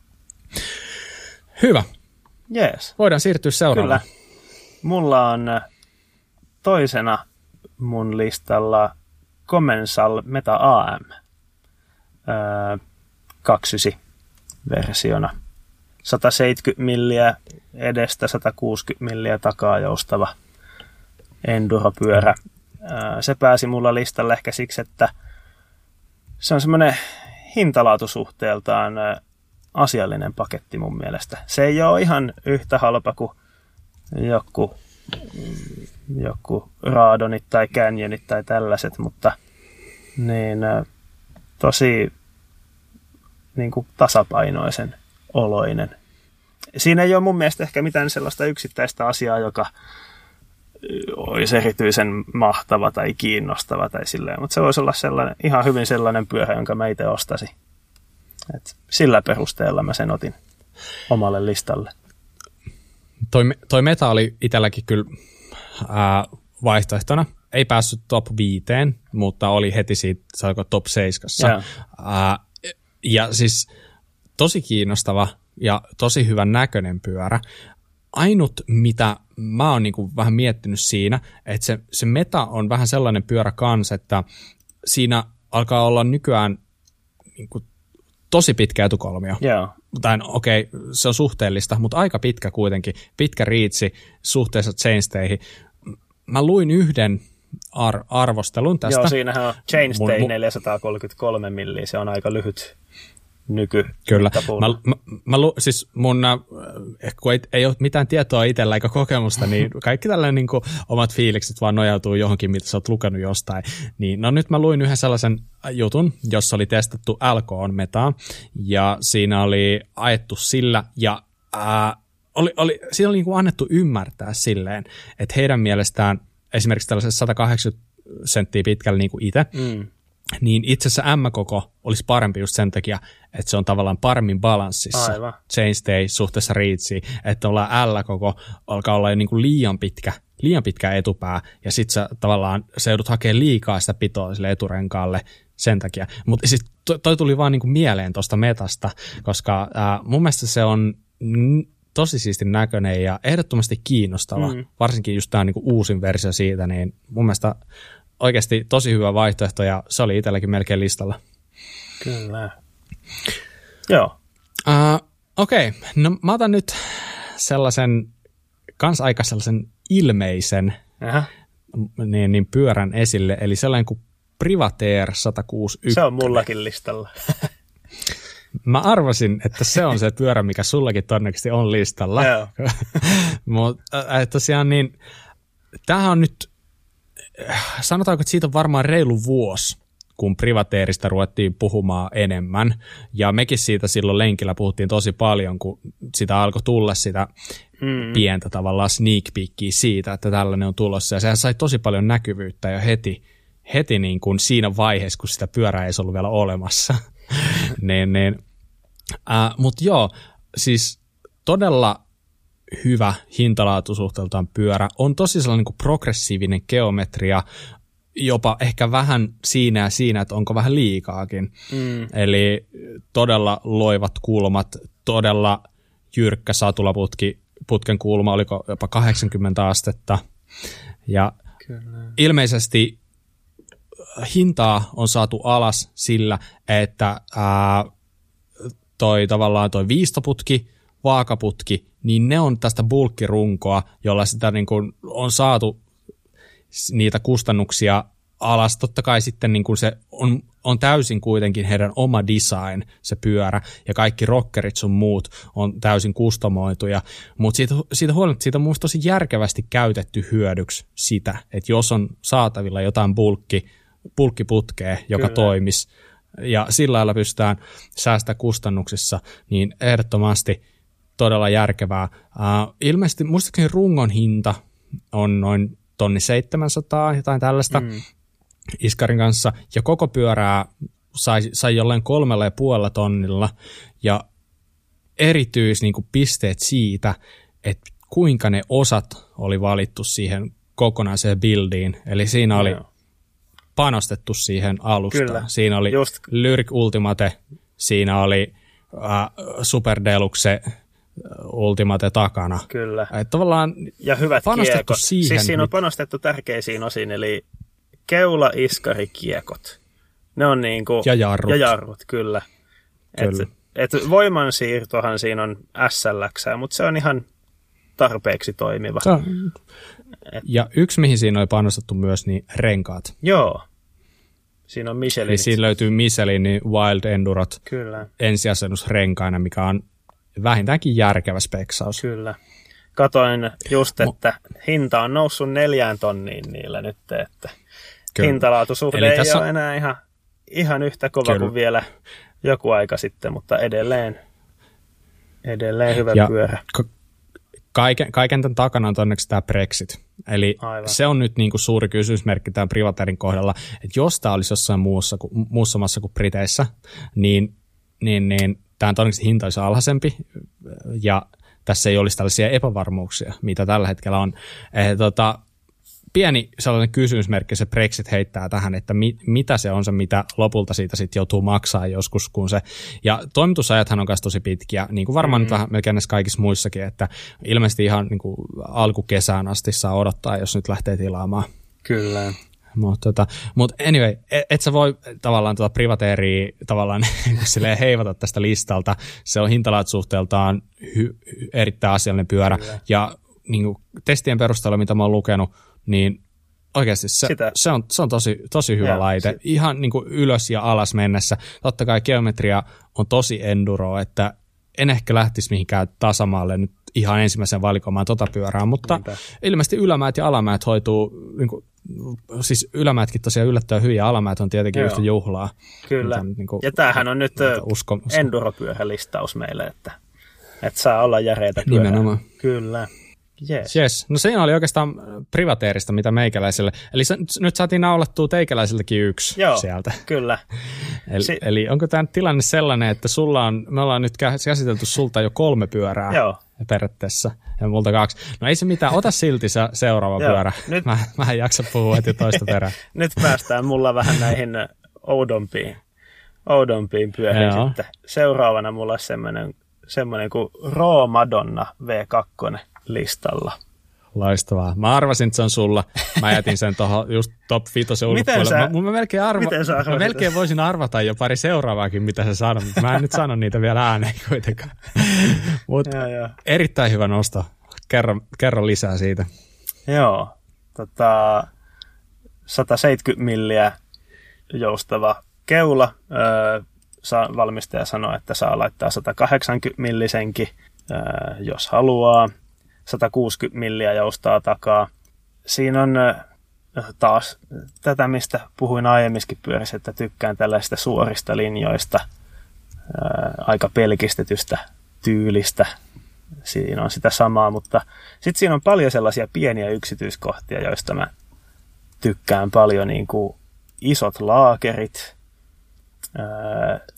Hyvä. Yes. Voidaan siirtyä seuraavaan. Kyllä. Mulla on toisena mun listalla Commensal Meta AM öö, 29 versiona. 170 milliä edestä, 160 milliä takaa joustava enduropyörä. Se pääsi mulla listalle ehkä siksi, että se on semmoinen hintalaatusuhteeltaan asiallinen paketti mun mielestä. Se ei ole ihan yhtä halpa kuin joku, joku raadonit tai canyonit tai tällaiset, mutta niin tosi niin kuin tasapainoisen oloinen. Siinä ei ole mun mielestä ehkä mitään sellaista yksittäistä asiaa, joka olisi erityisen mahtava tai kiinnostava tai silleen, mutta se voisi olla sellainen, ihan hyvin sellainen pyörä, jonka mä itse ostaisin. Et sillä perusteella mä sen otin omalle listalle. Toi, toi meta oli itselläkin kyllä ää, vaihtoehtona. Ei päässyt top 5, mutta oli heti siitä, saako top 7. Yeah. Ää, ja siis tosi kiinnostava ja tosi hyvän näköinen pyörä. Ainut, mitä mä oon niinku vähän miettinyt siinä, että se, se meta on vähän sellainen pyörä kans, että siinä alkaa olla nykyään niinku tosi pitkä etukolmio. Yeah. Tai okei, okay, se on suhteellista, mutta aika pitkä kuitenkin. Pitkä riitsi suhteessa chainsteihin. Mä luin yhden ar- arvostelun tästä. Joo, siinähän on chainstay mun, 433 milliä, se on aika lyhyt nyky. Kyllä. Mä, mä, mä, siis mun, äh, kun ei, ei ole mitään tietoa itsellä eikä kokemusta, niin kaikki tällainen niin kuin, omat fiilikset vaan nojautuu johonkin, mitä sä oot lukenut jostain. Niin, no nyt mä luin yhden sellaisen jutun, jossa oli testattu LKOn metaa, ja siinä oli ajettu sillä, ja ää, oli, oli, siinä oli niin kuin annettu ymmärtää silleen, että heidän mielestään esimerkiksi tällaisessa 180 senttiä pitkällä niin kuin itse, mm niin itse asiassa M-koko olisi parempi just sen takia, että se on tavallaan paremmin balanssissa Aivan. chainstay suhteessa reachiin, että ollaan L-koko alkaa olla jo niin kuin liian pitkä, liian pitkä etupää, ja sitten sä tavallaan se joudut hakemaan liikaa sitä pitoa sille eturenkaalle sen takia. Mutta siis toi, tuli vaan niin kuin mieleen tuosta metasta, koska ää, mun mielestä se on tosi siistin näköinen ja ehdottomasti kiinnostava, mm. varsinkin just tämä niinku uusin versio siitä, niin mun mielestä oikeasti tosi hyvä vaihtoehto ja se oli itselläkin melkein listalla. Kyllä. Joo. Uh, Okei, okay. no mä otan nyt sellaisen, kans aika sellaisen ilmeisen Niin, niin pyörän esille, eli sellainen kuin Privateer 161. Se on mullakin listalla. Mä arvasin, että se on se pyörä, mikä sullakin todennäköisesti on listalla. Mutta äh, tosiaan niin, tämähän on nyt sanotaanko, että siitä on varmaan reilu vuosi, kun privateerista ruvettiin puhumaan enemmän. Ja mekin siitä silloin lenkillä puhuttiin tosi paljon, kun sitä alkoi tulla sitä mm. pientä tavallaan sneak peekia siitä, että tällainen on tulossa. Ja sehän sai tosi paljon näkyvyyttä jo heti, heti niin kuin siinä vaiheessa, kun sitä pyörää ei ollut vielä olemassa. niin, niin. Äh, Mutta joo, siis todella hyvä hintalaatusuhteeltaan pyörä. On tosi sellainen niin progressiivinen geometria, jopa ehkä vähän siinä ja siinä, että onko vähän liikaakin. Mm. Eli todella loivat kulmat, todella jyrkkä satulaputki, putken kulma, oliko jopa 80 astetta. Ja Kyllä. ilmeisesti hintaa on saatu alas sillä, että ää, toi tavallaan toi viistoputki, vaakaputki niin ne on tästä bulkkirunkoa, jolla sitä niin kuin on saatu niitä kustannuksia alas. Totta kai sitten niin kuin se on, on täysin kuitenkin heidän oma design, se pyörä, ja kaikki rockerit sun muut on täysin kustomoituja, mutta siitä, siitä huolimatta siitä on mun tosi järkevästi käytetty hyödyksi sitä, että jos on saatavilla jotain bulkki, bulkkiputkea, joka Kyllä. toimisi, ja sillä lailla pystytään säästämään kustannuksissa, niin ehdottomasti todella järkevää. Uh, ilmeisesti muistaakseni rungon hinta on noin tonni 700, jotain tällaista mm. Iskarin kanssa, ja koko pyörää sai, sai jollain kolmella ja puolella tonnilla, ja erityis niin kuin, pisteet siitä, että kuinka ne osat oli valittu siihen kokonaiseen buildiin, eli siinä oli no. panostettu siihen alustaan. Kyllä, siinä oli Just. Lyric Ultimate, siinä oli uh, Super Deluxe Ultimate takana. Kyllä. Et tavallaan ja hyvät panostettu kiekot. siihen. Siis siinä on mit- panostettu tärkeisiin osiin, eli keula, iskari, kiekot. Ne on niinku... Ja jarrut. Ja jarrut, kyllä. Kyllä. Et, et voimansiirtohan siinä on SLX, mutta se on ihan tarpeeksi toimiva. Se on- Ja yksi, mihin siinä oli panostettu myös, niin renkaat. Joo. Siinä on Michelin. Eli siinä löytyy Michelin Wild Endurot Kyllä, ensiasennusrenkaina, mikä on vähintäänkin järkevä speksaus. kyllä. Katoin just, että hinta on noussut neljään tonniin niillä nyt, että Kyllä. hintalaatusuhde Eli ei tässä- ole enää ihan, ihan yhtä kova Kyllä. kuin vielä joku aika sitten, mutta edelleen, edelleen hyvä Ja pyörä. ka- kaiken, kaiken tämän takana on onneksi tämä Brexit. Eli Aivan. se on nyt niin kuin suuri kysymysmerkki tämän Privaterin kohdalla, että jos tämä olisi jossain muussa, kuin, muussa maassa kuin Briteissä, niin, niin, niin tämä todennäköisesti hinta olisi alhaisempi ja tässä ei olisi tällaisia epävarmuuksia, mitä tällä hetkellä on. Eh, tota, pieni sellainen kysymysmerkki se Brexit heittää tähän, että mi, mitä se on se, mitä lopulta siitä sitten joutuu maksaa joskus, kun se, ja toimitusajathan on myös tosi pitkiä, niin kuin varmaan mm. nyt vähän melkein näissä kaikissa muissakin, että ilmeisesti ihan niin kuin alkukesään asti saa odottaa, jos nyt lähtee tilaamaan. Kyllä. Mutta tota, mut anyway, et, et sä voi tavallaan tuota privateeria tavallaan silleen heivata tästä listalta. Se on hintalaatusuhteeltaan hy, hy, erittäin asiallinen pyörä. Kyllä. Ja niin kuin, testien perusteella, mitä mä oon lukenut, niin oikeasti se, Sitä- se, on, se on tosi, tosi hyvä Joo, laite. se- Ihan niin kuin ylös ja alas mennessä. Totta kai geometria on tosi enduro, että en ehkä lähtisi mihinkään tasamaalle nyt ihan ensimmäisen valikoimaan tota pyörää, mutta Niinpä. ilmeisesti ylämäät ja alamäät hoituu, niin kuin, siis ylämäetkin tosiaan yllättävän hyviä, alamäät on tietenkin Joo. yhtä juhlaa. Kyllä. Mitä niin kuin- ja tämähän on nyt ö, uskon- enduropyörälistaus meille, että, että saa olla järeitä. Nimenomaan. Kyllä. Yes. Yes. No siinä oli oikeastaan privateerista, mitä meikäläiselle. Eli se, nyt saatiin naulattua teikäläiseltäkin yksi Joo, sieltä. kyllä. Eli, Si- eli onko tämä tilanne sellainen, että sulla on, me ollaan nyt kä- käsitelty sulta jo kolme pyörää Joo. Periaatteessa ja multa kaksi. No ei se mitään, ota silti se seuraava pyörä. nyt- Mä, mä en jaksa puhua heti toista perään. Nyt päästään mulla vähän näihin oudompiin, oudompiin pyöriin Joo. sitten. Seuraavana mulla on semmoinen, semmoinen kuin Raw Madonna V2 listalla. Loistavaa. Mä arvasin, että se on sulla. Mä jätin sen tuohon just top 5 Miten ulkopuolelle. sä- Mä, mä, melkein arva, miten sä mä melkein voisin arvata jo pari seuraavaakin, mitä sä sanot, mutta mä en nyt sano niitä vielä ääneen kuitenkaan. Mutta erittäin hyvä nosto. Kerro, kerro lisää siitä. Joo, tota, 170 milliä joustava keula. Öö, saa, valmistaja sanoi, että saa laittaa 180 millisenkin, öö, jos haluaa. 160 milliä joustaa takaa. Siinä on taas tätä, mistä puhuin aiemminkin pyörissä, että tykkään tällaista suorista linjoista, aika pelkistetystä tyylistä. Siinä on sitä samaa, mutta sitten siinä on paljon sellaisia pieniä yksityiskohtia, joista mä tykkään paljon, niin kuin isot laakerit,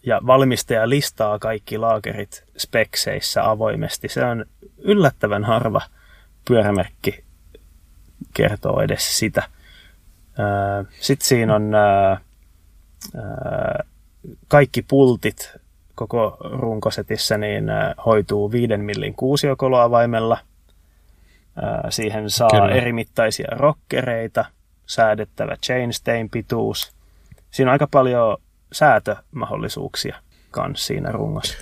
ja valmistaja listaa kaikki laakerit spekseissä avoimesti. Se on yllättävän harva pyörämerkki kertoo edes sitä. Sitten siinä on kaikki pultit koko runkosetissä niin hoituu viiden millin kuusiokoloavaimella. Siihen saa Kyllä. eri mittaisia rokkereita, säädettävä chainstein pituus. Siinä on aika paljon säätömahdollisuuksia kans siinä rungossa.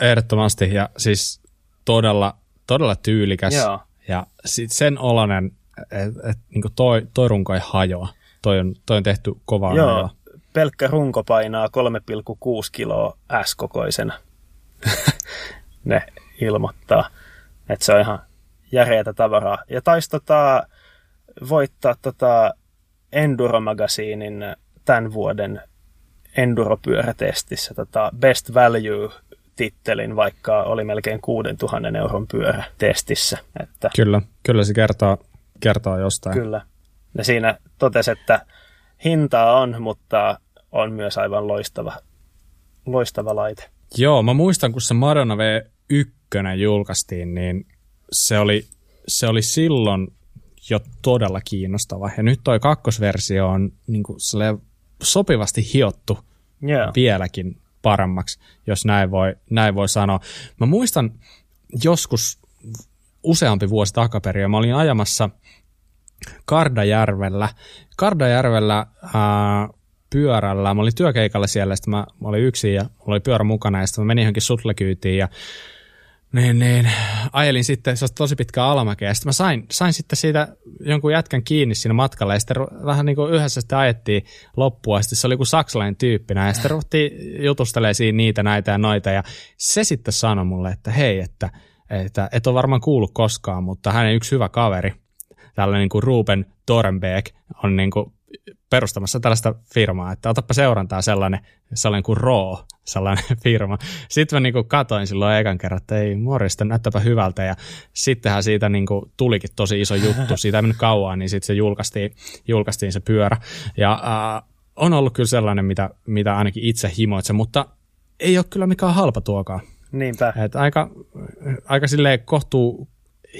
Ehdottomasti ja siis todella, todella tyylikäs. Joo. Ja sit sen olonen, että et, niinku toi, toi runko ei hajoa. Toi on, toi on tehty kovaa Joo, pelkkä runko painaa 3,6 kiloa S-kokoisena. ne ilmoittaa, että se on ihan järeätä tavaraa. Ja taisi tota, voittaa tota Enduro Magazinin tämän vuoden Enduro-pyörätestissä tota Best Value-tittelin, vaikka oli melkein 6000 euron pyörä testissä. Että Kyllä, kyllä se kertoo, kertoo jostain. Kyllä. Ja siinä totesi, että hintaa on, mutta on myös aivan loistava, loistava laite. Joo, mä muistan, kun se Madonna V1 julkaistiin, niin se oli, se oli silloin jo todella kiinnostava. Ja nyt toi kakkosversio on niin kuin sopivasti hiottu Joo. vieläkin paremmaksi, jos näin voi, näin voi sanoa. Mä muistan, joskus useampi vuosi takaperin ja mä olin ajamassa Kardajärvellä, Kardajärvellä ää, pyörällä. Mä olin työkeikalla siellä, ja mä, mä olin yksin ja mulla oli pyörä mukana, ja sitten mä menin johonkin sutlekyytiin ja niin, niin, ajelin sitten, se oli tosi pitkä alamäkeä, sitten mä sain, sain sitten siitä jonkun jätkän kiinni siinä matkalla, ja sitten vähän niin kuin yhdessä sitten ajettiin loppua, sitten se oli kuin saksalainen tyyppinä, ja sitten ruvettiin jutustelemaan siinä niitä, näitä ja noita, ja se sitten sanoi mulle, että hei, että, että et ole varmaan kuullut koskaan, mutta hänen yksi hyvä kaveri, tällainen niin kuin Ruben Tornbeek, on niin kuin perustamassa tällaista firmaa, että otapa seurantaa sellainen, sellainen kuin Raw, sellainen firma. Sitten mä niinku katoin silloin ekan kerran, että ei morjesta, näyttäpä hyvältä ja sittenhän siitä niinku tulikin tosi iso juttu, siitä ei mennyt kauan, niin sitten se julkaistiin, julkaistiin se pyörä ja äh, on ollut kyllä sellainen, mitä, mitä ainakin itse himoitse, mutta ei ole kyllä mikään halpa tuokaan. Niinpä. Et aika, aika silleen kohtuu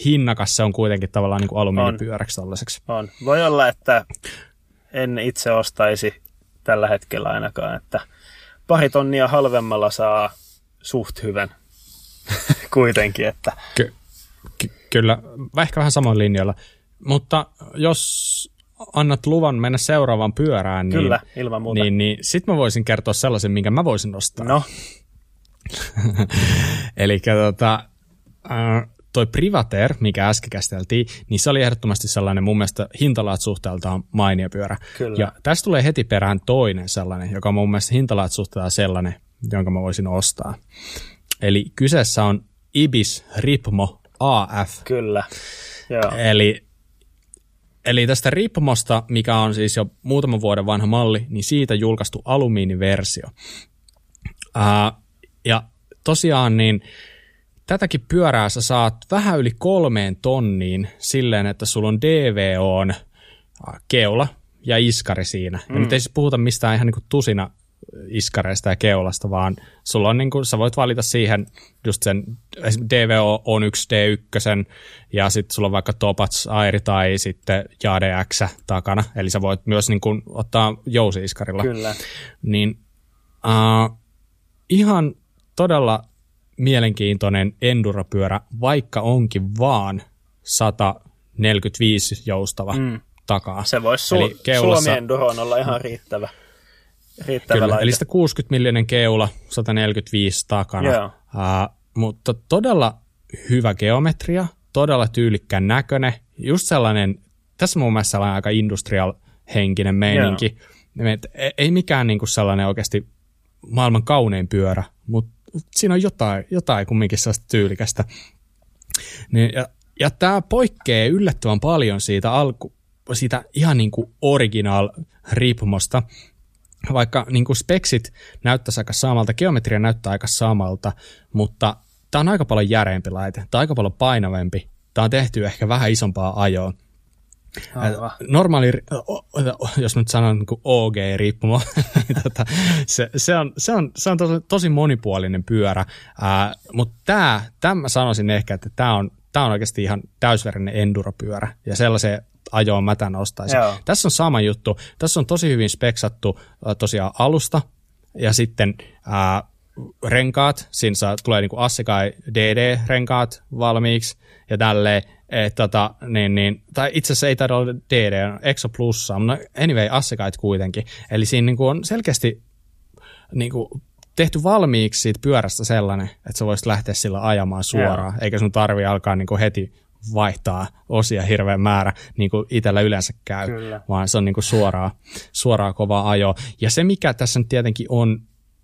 hinnakas se on kuitenkin tavallaan niin kuin alumiinipyöräksi tällaiseksi. On. Voi olla, että en itse ostaisi tällä hetkellä ainakaan, että pari tonnia halvemmalla saa suht hyvän kuitenkin. Että. Ky- ky- kyllä, ehkä vähän samoin linjoilla. Mutta jos annat luvan mennä seuraavaan pyörään, niin, Kyllä, ilman muuta. niin, niin sit mä voisin kertoa sellaisen, minkä mä voisin nostaa. No. Eli tota, äh, toi Privateer, mikä äsken käsiteltiin, niin se oli ehdottomasti sellainen mun mielestä hintalaat suhteeltaan mainio pyörä. Kyllä. Ja tästä tulee heti perään toinen sellainen, joka on mun mielestä hintalaat suhteeltaan sellainen, jonka mä voisin ostaa. Eli kyseessä on Ibis Ripmo AF. Kyllä. Joo. Eli, eli tästä Ripmosta, mikä on siis jo muutaman vuoden vanha malli, niin siitä julkaistu alumiiniversio. Uh, ja tosiaan niin tätäkin pyörää sä saat vähän yli kolmeen tonniin silleen, että sulla on DVOn keula ja iskari siinä. Mm. Ja nyt ei siis puhuta mistään ihan niin kuin tusina iskareista ja keulasta, vaan sulla on niin kuin, sä voit valita siihen just sen DVO on yksi D1 ja sitten sulla on vaikka Topats Airi tai sitten Jade X takana, eli sä voit myös niin kuin, ottaa jousi-iskarilla. Kyllä. Niin uh, ihan todella mielenkiintoinen enduropyörä, vaikka onkin vaan 145 joustava mm. takaa. Se voisi su- eli keulassa, Suomi Enduroon olla ihan riittävä. riittävä kyllä, eli sitä 60 millinen keula, 145 takana. Yeah. Uh, mutta todella hyvä geometria, todella tyylikkään näköinen, just sellainen, tässä mun mielestä sellainen aika industrial henkinen meininki. Yeah. ei mikään niinku sellainen oikeasti maailman kaunein pyörä, mutta siinä on jotain, jotain kumminkin sellaista tyylikästä. Niin, ja, ja tämä poikkeaa yllättävän paljon siitä, alku, siitä ihan niin kuin original riippumosta, vaikka niin kuin speksit näyttäisi aika samalta, geometria näyttää aika samalta, mutta tämä on aika paljon järeempi laite, tämä on aika paljon painavempi, tämä on tehty ehkä vähän isompaa ajoa. Normaali, jos nyt sanon niin OG-riippuma, niin tota, se, se, on, se, on, se on tosi, tosi monipuolinen pyörä, ää, mutta tämä, tämä sanoisin ehkä, että tämä on, tämä on oikeasti ihan täysverinen enduropyörä, ja sellaisen ajoon mä tämän ostaisin. Joo. Tässä on sama juttu, tässä on tosi hyvin speksattu tosiaan alusta, ja sitten ää, renkaat, siinä saa, tulee niin kuin Assekai DD-renkaat valmiiksi, ja tälleen, et, tota, niin, niin, tai itse asiassa ei taida olla DD, Exo Plussa, mutta anyway, Assekait kuitenkin. Eli siinä niin kuin on selkeästi niin kuin, tehty valmiiksi siitä pyörästä sellainen, että sä voisit lähteä sillä ajamaan suoraan, yeah. eikä sun tarvi alkaa niin kuin heti vaihtaa osia hirveän määrä, niin kuin itsellä yleensä käy, Kyllä. vaan se on niin kuin suoraa, suoraa kovaa ajoa. Ja se, mikä tässä nyt tietenkin on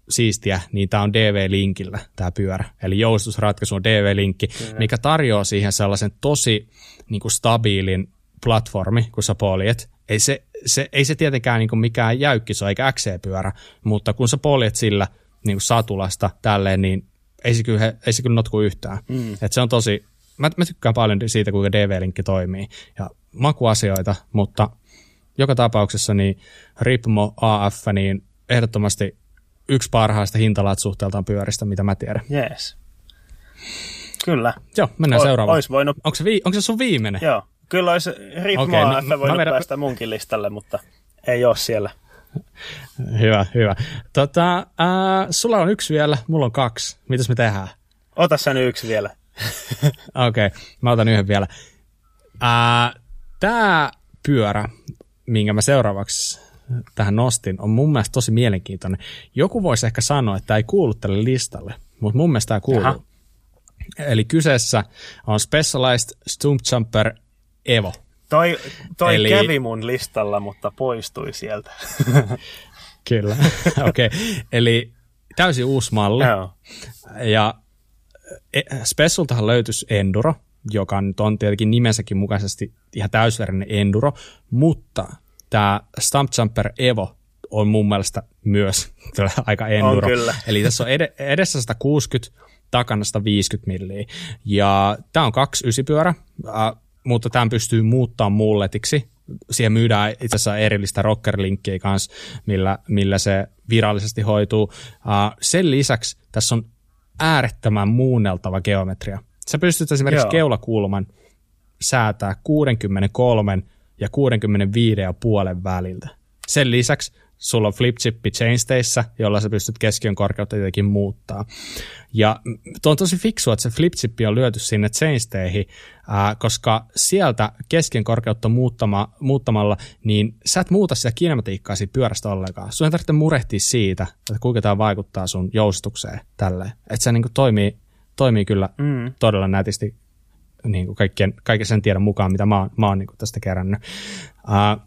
siistiä, niin tämä on DV-linkillä tämä pyörä. Eli joustusratkaisu on DV-linkki, Kyllä. mikä tarjoaa siihen sellaisen tosi niin kuin stabiilin platformi, kun sä poljet. Ei se, se, ei se tietenkään niin kuin mikään jäykkiso eikä XC-pyörä, mutta kun sä poljet sillä niin kuin satulasta tälleen, niin ei se kyllä, ei se kyllä notku yhtään. Mm. Et se on tosi, mä, mä tykkään paljon siitä, kuinka DV-linkki toimii. Ja makuasioita, mutta joka tapauksessa niin Ripmo AF, niin ehdottomasti yksi parhaista hintalaat suhteeltaan pyöristä, mitä mä tiedän. Yes. Kyllä. Joo, mennään o- seuraavaan. Ois voinut... onko, se vi- onko se sun viimeinen? Joo. Kyllä olisi Ritmo okay, no, voinut vedän... päästä munkin listalle, mutta ei ole siellä. Hyvä, hyvä. Tota, äh, sulla on yksi vielä, mulla on kaksi. Mitäs me tehdään? Ota sä nyt yksi vielä. Okei, okay, mä otan yhden vielä. Uh, Tämä pyörä, minkä mä seuraavaksi tähän nostin, on mun mielestä tosi mielenkiintoinen. Joku voisi ehkä sanoa, että tämä ei kuulu tälle listalle, mutta mun mielestä tämä kuuluu. Aha. Eli kyseessä on Specialized Stumpjumper Evo. Toi, toi Eli... kävi mun listalla, mutta poistui sieltä. Kyllä, okei. Okay. Eli täysin uusi malli. Joo. Ja e, Specialtahan löytyisi Enduro, joka nyt on tietenkin nimensäkin mukaisesti ihan täysverinen Enduro, mutta tämä Stump Jumper Evo on mun mielestä myös aika Enduro. On kyllä. Eli tässä on ed- edessä 160, takana 150 milliä. Ja tämä on kaksi ysipyörä, äh, mutta tämä pystyy muuttamaan mulletiksi. Siihen myydään itse asiassa erillistä rockerlinkkiä kanssa, millä, millä se virallisesti hoituu. Uh, sen lisäksi tässä on äärettömän muunneltava geometria. Sä pystyt esimerkiksi Joo. keulakulman säätää 63 ja 65 ja puolen väliltä. Sen lisäksi sulla on flip chippi chainsteissä, jolla sä pystyt keskiön korkeutta tietenkin muuttaa. Ja tuo on tosi fiksua, että se flip chippi on lyöty sinne chainsteihin, ää, koska sieltä keskiön korkeutta muuttama, muuttamalla, niin sä et muuta sitä kinematiikkaa siitä pyörästä ollenkaan. Sun ei tarvitse murehtia siitä, että kuinka tämä vaikuttaa sun joustukseen tälleen. Että se niin toimii, toimii kyllä mm. todella nätisti niin kuin kaikkien, kaiken sen tiedon mukaan, mitä mä oon, mä oon niin kuin tästä kerännyt. Ää,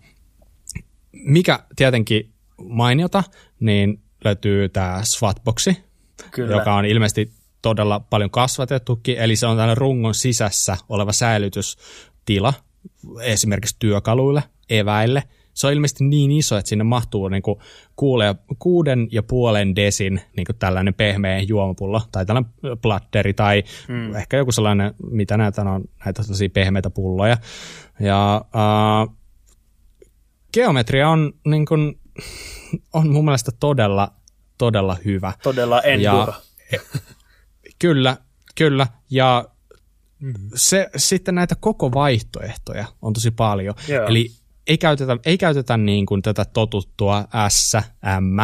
mikä tietenkin mainiota, niin löytyy tämä Swatboxi, Kyllä. joka on ilmeisesti todella paljon kasvatettukin, eli se on tällainen rungon sisässä oleva säilytystila esimerkiksi työkaluille, eväille. Se on ilmeisesti niin iso, että sinne mahtuu niin kuin kuule, kuuden ja puolen desin niin kuin tällainen pehmeä juomapullo tai tällainen platteri tai mm. ehkä joku sellainen, mitä näitä on, näitä tosi pehmeitä pulloja. Ja uh, geometria on niin kuin, on mun mielestä todella, todella hyvä. Todella enduro. Ja, kyllä, kyllä. Ja mm-hmm. se, sitten näitä koko vaihtoehtoja on tosi paljon. Yeah. Eli ei käytetä, ei käytetä niin kuin tätä totuttua S, M,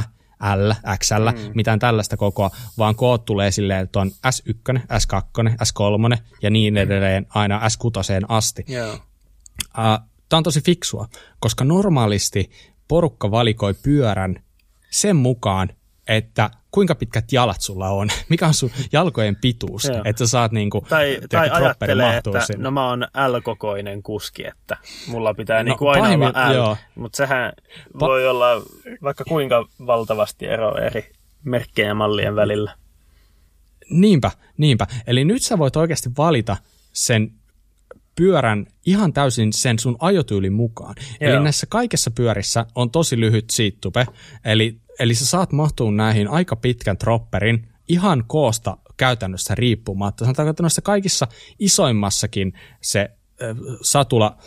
L, XL, mm. mitään tällaista kokoa, vaan koot tulee silleen, että on S1, S2, S3 ja niin edelleen aina S6 asti. Yeah. Tämä on tosi fiksua, koska normaalisti porukka valikoi pyörän sen mukaan, että kuinka pitkät jalat sulla on, mikä on sun jalkojen pituus, Joo. että sä saat niinku, Tai, tai ajattelee, että sinne. no mä oon L-kokoinen kuski, että mulla pitää no, niinku aina pahimmin, olla L, mutta sehän pa- voi olla vaikka kuinka valtavasti ero eri merkkejä ja mallien välillä. Niinpä, niinpä. Eli nyt sä voit oikeasti valita sen pyörän ihan täysin sen sun ajotyylin mukaan. Joo. Eli näissä kaikissa pyörissä on tosi lyhyt siittupe, eli, eli sä saat mahtua näihin aika pitkän tropperin ihan koosta käytännössä riippumatta. Sanotaanko, että noissa kaikissa isoimmassakin se satula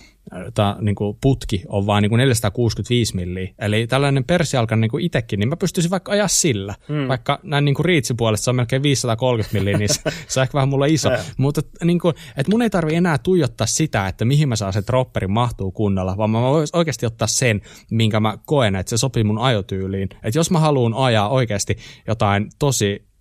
ta, niin kuin putki on vain niin 465 milliä. Eli tällainen persialkan niin itsekin, niin mä pystyisin vaikka ajaa sillä. Mm. Vaikka näin niin kuin riitsipuolesta se on melkein 530 milliä, niin se, se on ehkä vähän mulle iso. Mutta niin kuin, että mun ei tarvi enää tuijottaa sitä, että mihin mä saan se dropperin mahtuu kunnolla, vaan mä voin oikeasti ottaa sen, minkä mä koen, että se sopii mun ajotyyliin. Että jos mä haluan ajaa oikeasti jotain tosi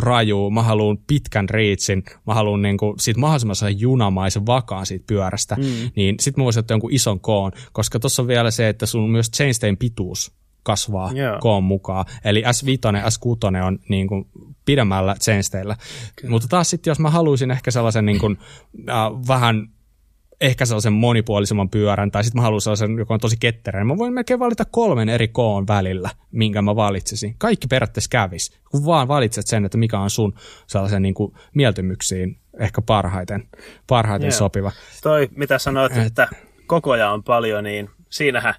raju, mä haluan pitkän riitsin, mä haluan niinku siitä mahdollisimman junamaisen vakaan siitä pyörästä, mm. niin sit mä voisin ottaa jonkun ison koon, koska tuossa on vielä se, että sun myös chainstein pituus kasvaa yeah. koon mukaan. Eli S5, S6 on niin kuin pidemmällä chainsteillä. Mutta taas sitten, jos mä haluaisin ehkä sellaisen niin kuin, äh, vähän ehkä sellaisen monipuolisemman pyörän, tai sitten mä haluan sellaisen, joka on tosi ketterä, niin mä voin melkein valita kolmen eri koon välillä, minkä mä valitsisin. Kaikki periaatteessa kävis, kun vaan valitset sen, että mikä on sun sellaisen niin kuin mieltymyksiin ehkä parhaiten, parhaiten sopiva. Toi, mitä sanoit, Et... että kokoja on paljon, niin siinähän,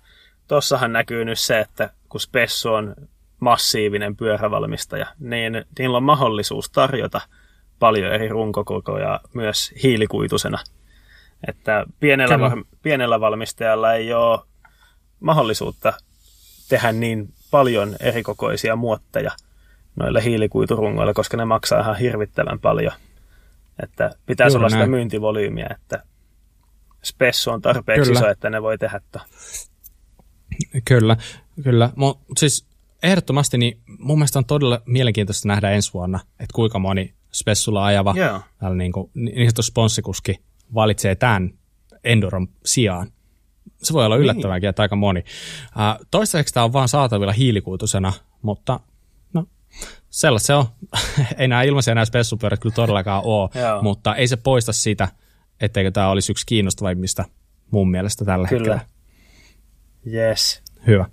tossahan näkyy nyt se, että kun Spessu on massiivinen pyörävalmistaja, niin niillä on mahdollisuus tarjota paljon eri runkokokoja myös hiilikuitusena – että pienellä, va- pienellä valmistajalla ei ole mahdollisuutta tehdä niin paljon erikokoisia muotteja noille hiilikuiturungoille, koska ne maksaa ihan hirvittävän paljon. Että pitäisi Juuri olla näin. sitä myyntivolyymiä, että spessu on tarpeeksi kyllä. iso, että ne voi tehdä to. Kyllä, kyllä. Mo, siis ehdottomasti niin mun mielestä on todella mielenkiintoista nähdä ensi vuonna, että kuinka moni spessulla ajava Joo. niin, kuin, niin sanottu sponssikuski valitsee tämän Enduron sijaan. Se voi olla Niin. yllättävääkin, että aika moni. Toistaiseksi tämä on vaan saatavilla hiilikuitusena, mutta no, sellaista se on. ei nämä ilmaisia nämä spessupyörät kyllä todellakaan ole, mutta ei se poista sitä, etteikö tämä olisi yksi kiinnostavimmista mun mielestä tällä Kyllä. hetkellä. Yes. Hyvä.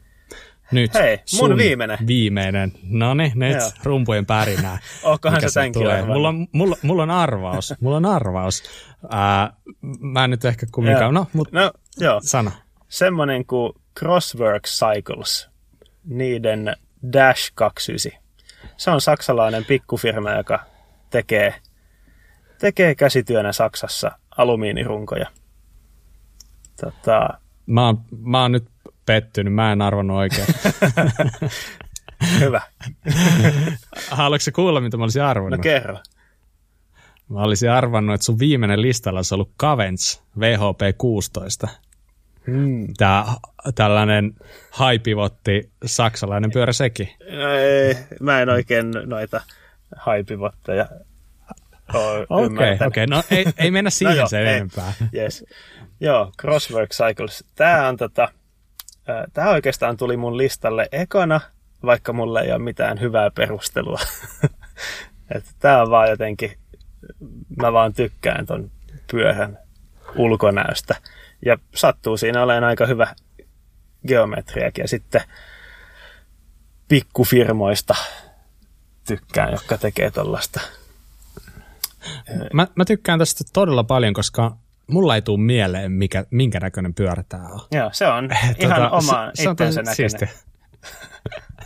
Nyt Hei, mun sun viimeinen. Viimeinen. No niin, nyt Joo. rumpujen pärinää. Sä se tämänkin tulee? Mulla on, mulla, mulla on arvaus. Mulla on arvaus. Ää, mä en nyt ehkä kumminkaan. No, mutta No, joo. sano. Semmonen kuin Crossworks Cycles, niiden Dash 29. Se on saksalainen pikkufirma, joka tekee, tekee käsityönä Saksassa alumiinirunkoja. Tota, Mä oon, mä oon nyt pettynyt. Mä en arvannut oikein. hyvä. Haluatko sä kuulla, mitä mä olisin arvannut? No kerro. Mä olisin arvannut, että sun viimeinen listalla olisi ollut Cavens VHP 16. Hmm. Tää, tällainen haipivotti saksalainen pyörä sekin. No ei, mä en oikein noita haipivotteja ole Okei, ymmärtänyt. okei. No ei, ei mennä siihen joo, sen ei. enempää. Yes. Joo, Crosswork Cycles. Tämä on tota, tämä oikeastaan tuli mun listalle ekana, vaikka mulla ei ole mitään hyvää perustelua. Tämä on vaan jotenkin, mä vaan tykkään ton pyörän ulkonäöstä. Ja sattuu siinä olen aika hyvä geometriakin. Ja sitten pikkufirmoista tykkään, jotka tekee tollasta. Mä, mä tykkään tästä todella paljon, koska mulla ei tule mieleen, mikä, minkä näköinen pyörä tää on. Joo, se on ihan oma se, itsensä näköinen.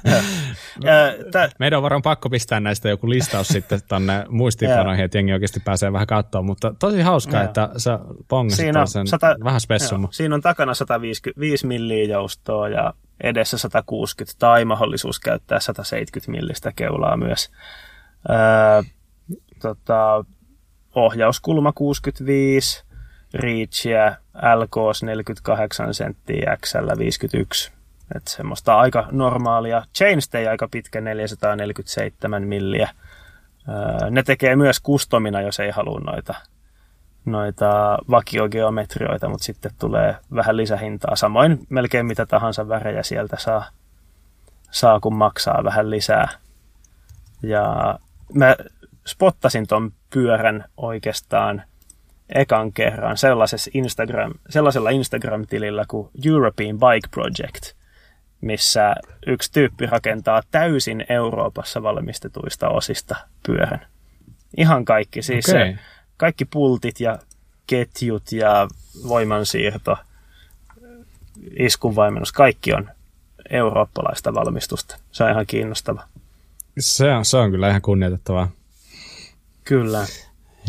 Meidän on varmaan pakko pistää näistä joku listaus sitten tonne muistiinpanoihin, että jengi oikeasti pääsee vähän katsomaan, mutta tosi hauskaa, että sä pongasit sen sata, vähän spessumma. siinä on takana 155 milliä joustoa ja edessä 160 tai mahdollisuus käyttää 170 millistä keulaa myös. Öö, tota, ohjauskulma 65, reachia, LKS 48 senttiä, XL 51. Että semmoista aika normaalia. Chainstay aika pitkä 447 milliä. Öö, ne tekee myös kustomina, jos ei halua noita, noita vakiogeometrioita, mutta sitten tulee vähän lisähintaa. Samoin melkein mitä tahansa värejä sieltä saa, saa kun maksaa vähän lisää. Ja mä spottasin ton pyörän oikeastaan ekan kerran sellaisessa Instagram, sellaisella Instagram-tilillä kuin European Bike Project, missä yksi tyyppi rakentaa täysin Euroopassa valmistetuista osista pyörän. Ihan kaikki, siis Okei. se, kaikki pultit ja ketjut ja voimansiirto, iskunvaimennus, kaikki on eurooppalaista valmistusta. Se on ihan kiinnostava. Se on, se on kyllä ihan kunnioitettavaa. Kyllä.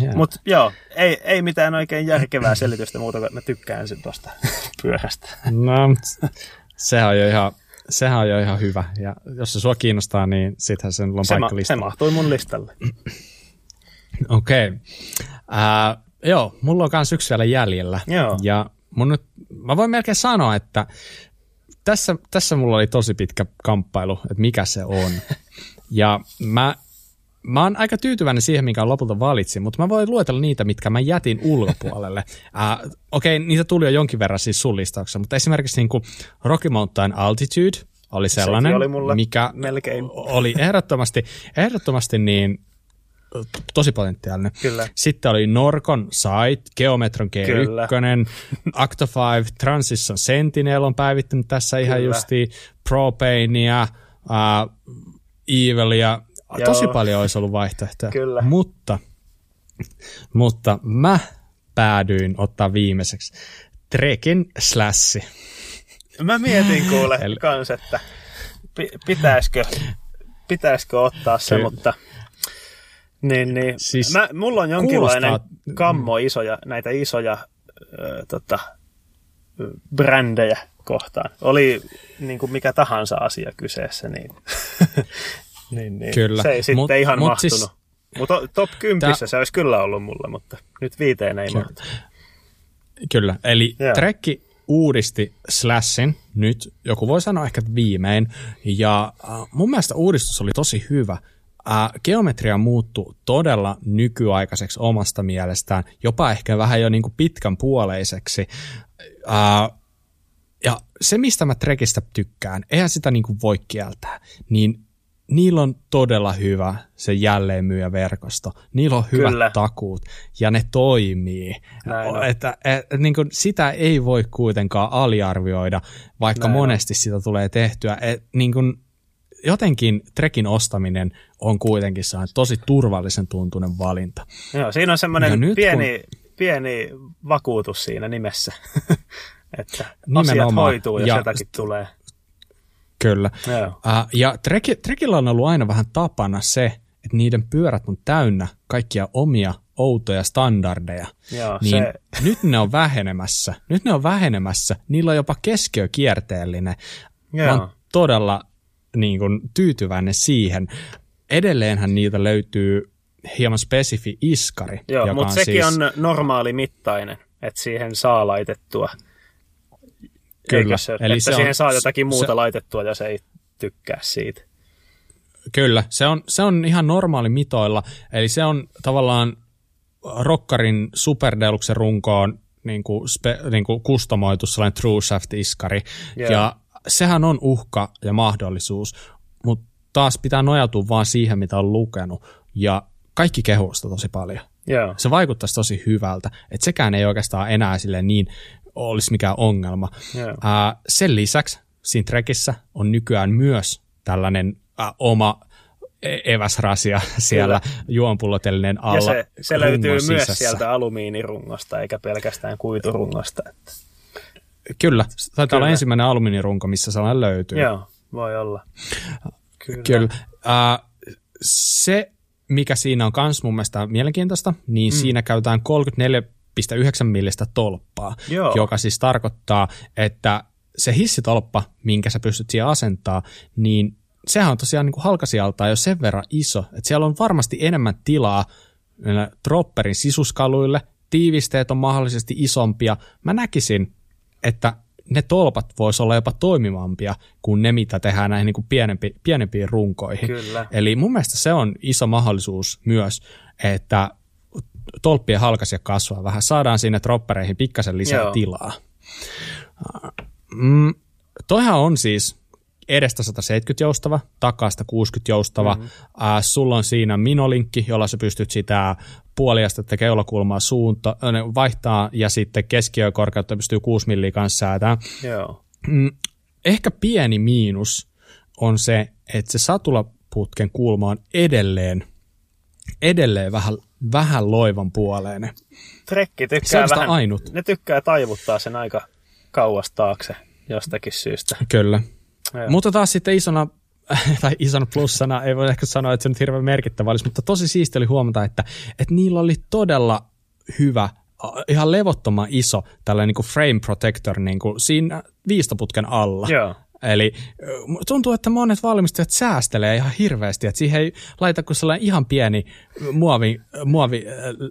Yeah. Mutta joo, ei, ei mitään oikein järkevää selitystä muuta kuin että mä tykkään sen tuosta pyörästä. No, sehän on jo ihan, sehän on jo ihan hyvä. Ja jos se sua kiinnostaa, niin sittenhän sen on Se, ma- paikka se listalla. mahtui mun listalle. Okei. Okay. Uh, joo, mulla on myös yksi vielä jäljellä. Joo. Ja mun nyt, mä voin melkein sanoa, että tässä, tässä mulla oli tosi pitkä kamppailu, että mikä se on. ja mä, mä oon aika tyytyväinen siihen, minkä lopulta valitsin, mutta mä voin luetella niitä, mitkä mä jätin ulkopuolelle. Uh, Okei, okay, niitä tuli jo jonkin verran siis sun listauksessa, mutta esimerkiksi niin kuin Rocky Mountain Altitude oli sellainen, oli mulla mikä melkein. oli ehdottomasti, ehdottomasti niin tosi potentiaalinen. Kyllä. Sitten oli Norcon Sight, Geometron G1, Kyllä. Acto 5, Transition Sentinel on päivittynyt tässä ihan Kyllä. justi, Propanea, uh, Evilia, Joo. Tosi paljon olisi ollut vaihtoehtoja. Kyllä. Mutta, mutta mä päädyin ottaa viimeiseksi Trekin Slassi. Mä mietin kuule Eli- kans, että pi- pitäisikö, pitäisikö ottaa se, Ky- mutta niin, niin. Siis Mä, mulla on jonkinlainen kuulostaa- kammo isoja, näitä isoja ö, tota, brändejä kohtaan. Oli niin kuin mikä tahansa asia kyseessä, niin, niin, niin. Kyllä. se ei sitten Mut- ihan mut mahtunut. siis- mutta top 10 Tää- se olisi kyllä ollut mulla, mutta nyt viiteen ei Kyllä. mahtu. Kyllä, eli Joo. Trekki uudisti Slashin nyt, joku voi sanoa ehkä viimein, ja äh, mun mielestä uudistus oli tosi hyvä. Ää, geometria muuttuu todella nykyaikaiseksi omasta mielestään, jopa ehkä vähän jo niin kuin pitkän puoleiseksi. Ää, ja se, mistä mä Trekistä tykkään, eihän sitä niin kuin voi kieltää, niin niillä on todella hyvä se jälleenmyyjäverkosto. Niillä on hyvät Kyllä. takuut ja ne toimii. Näin että, et, niin kuin sitä ei voi kuitenkaan aliarvioida, vaikka Näin monesti on. sitä tulee tehtyä. Et, niin kuin, jotenkin trekin ostaminen on kuitenkin tosi turvallisen tuntunen valinta. Joo, siinä on semmoinen pieni, kun... pieni vakuutus siinä nimessä, että Nimenomaan. asiat hoituu, jos ja jotakin tulee. Kyllä. Uh, ja Trek, Trekillä on ollut aina vähän tapana se, että niiden pyörät on täynnä kaikkia omia outoja standardeja. Joo, niin se... nyt ne on vähenemässä. Nyt ne on vähenemässä. Niillä on jopa keskiökierteellinen. Joo. Mä oon todella niin kuin, tyytyväinen siihen. Edelleenhän niitä löytyy hieman spesifi iskari. Joo, mutta sekin siis... on normaali mittainen, että siihen saa laitettua Kyllä. se, Eli että se siihen on, saa jotakin muuta se, laitettua ja se ei tykkää siitä. Kyllä, se on, se on ihan normaali mitoilla. Eli se on tavallaan Rokkarin Super Deluxe runkoon niin kuin, spe, niin kuin kustomoitu sellainen True Shaft-iskari. Yeah. Ja sehän on uhka ja mahdollisuus, mutta taas pitää nojautua vaan siihen, mitä on lukenut. Ja kaikki kehuista tosi paljon. Yeah. Se vaikuttaisi tosi hyvältä. Että sekään ei oikeastaan enää sille niin olisi mikään ongelma. Yeah. Uh, sen lisäksi siinä trekissä on nykyään myös tällainen uh, oma e-, eväsrasia siellä juonpullotellinen alla. Ja se, se löytyy sisässä. myös sieltä alumiinirungosta, eikä pelkästään kuiturungosta. Että. Kyllä, taitaa Kyllä. olla ensimmäinen alumiinirunko, missä sellainen löytyy. Joo, voi olla. Kyllä. Kyllä. Uh, se, mikä siinä on myös mun mielestä mielenkiintoista, niin mm. siinä käytetään 34 1,9 millistä tolppaa, Joo. joka siis tarkoittaa, että se hissitolppa, minkä sä pystyt siihen asentaa, niin sehän on tosiaan niin halkasijaltaan jo sen verran iso, että siellä on varmasti enemmän tilaa dropperin sisuskaluille, tiivisteet on mahdollisesti isompia. Mä näkisin, että ne tolpat vois olla jopa toimivampia kuin ne, mitä tehdään näihin niin kuin pienempi, pienempiin runkoihin. Kyllä. Eli mun mielestä se on iso mahdollisuus myös, että tolppien halkasia kasvaa vähän. Saadaan sinne troppereihin pikkasen lisää Joo. tilaa. Mm, toihan on siis edestä 170 joustava, takaa 60 joustava. Mm-hmm. Äh, sulla on siinä minolinkki, jolla sä pystyt sitä puoliastetta keulakulmaa suunta, vaihtaa ja sitten keskiökorkeutta pystyy 6 milliä kanssa säätämään. Joo. Mm, ehkä pieni miinus on se, että se satulaputken kulma on edelleen, edelleen vähän vähän loivan puoleen. Trekki tykkää vähän, ainut. ne tykkää taivuttaa sen aika kauas taakse jostakin syystä. Kyllä. Joo. Mutta taas sitten isona, tai isona plussana, ei voi ehkä sanoa, että se nyt hirveän merkittävä olisi, mutta tosi siisti oli huomata, että, että niillä oli todella hyvä ihan levottoman iso tällainen niin kuin frame protector niin kuin siinä viistoputken alla. Joo. Eli tuntuu, että monet valmistajat säästelee ihan hirveästi, että siihen ei laita kuin sellainen ihan pieni muovi, muovi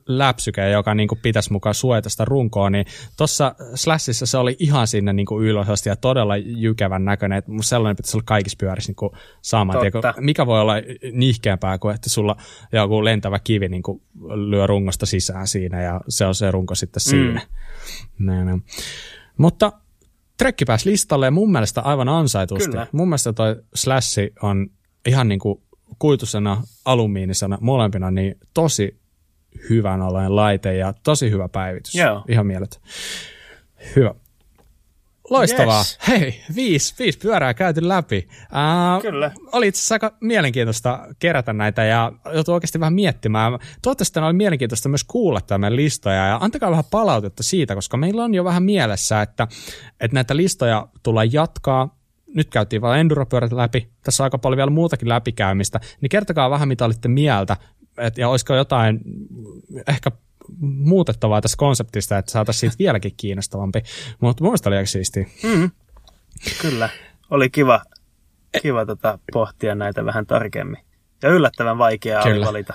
läpsyke, joka niin kuin pitäisi mukaan suojata sitä runkoa, niin tuossa Slashissa se oli ihan sinne niin kuin ylösasti ja todella jykevän näköinen, että sellainen pitäisi olla kaikissa pyörissä niin kuin saman tien. Mikä voi olla nihkeämpää kuin, että sulla joku lentävä kivi niin kuin lyö rungosta sisään siinä ja se on se runko sitten siinä. Mm. Näin. Mutta Trekki pääsi listalle ja mun mielestä aivan ansaitusti. Kyllä. Mun mielestä toi Slashi on ihan niin kuin kuitusena, alumiinisena, molempina niin tosi hyvän oloinen laite ja tosi hyvä päivitys. Joo. Ihan mielet. Hyvä. Loistavaa. Yes. Hei, viisi, viisi pyörää käyty läpi. Uh, Kyllä. Oli itse asiassa aika mielenkiintoista kerätä näitä ja joutuu oikeasti vähän miettimään. Toivottavasti oli mielenkiintoista myös kuulla tämän listoja ja antakaa vähän palautetta siitä, koska meillä on jo vähän mielessä, että, että näitä listoja tullaan jatkaa. Nyt käytiin vain enduropyörät läpi, tässä on aika paljon vielä muutakin läpikäymistä, niin kertokaa vähän mitä olitte mieltä, et, ja olisiko jotain ehkä muutettavaa tässä konseptista, että saataisiin siitä vieläkin kiinnostavampi. Mutta mun oli aika siistiä. Mm. Kyllä. Oli kiva, kiva tota, pohtia näitä vähän tarkemmin. Ja yllättävän vaikeaa Kyllä. oli valita,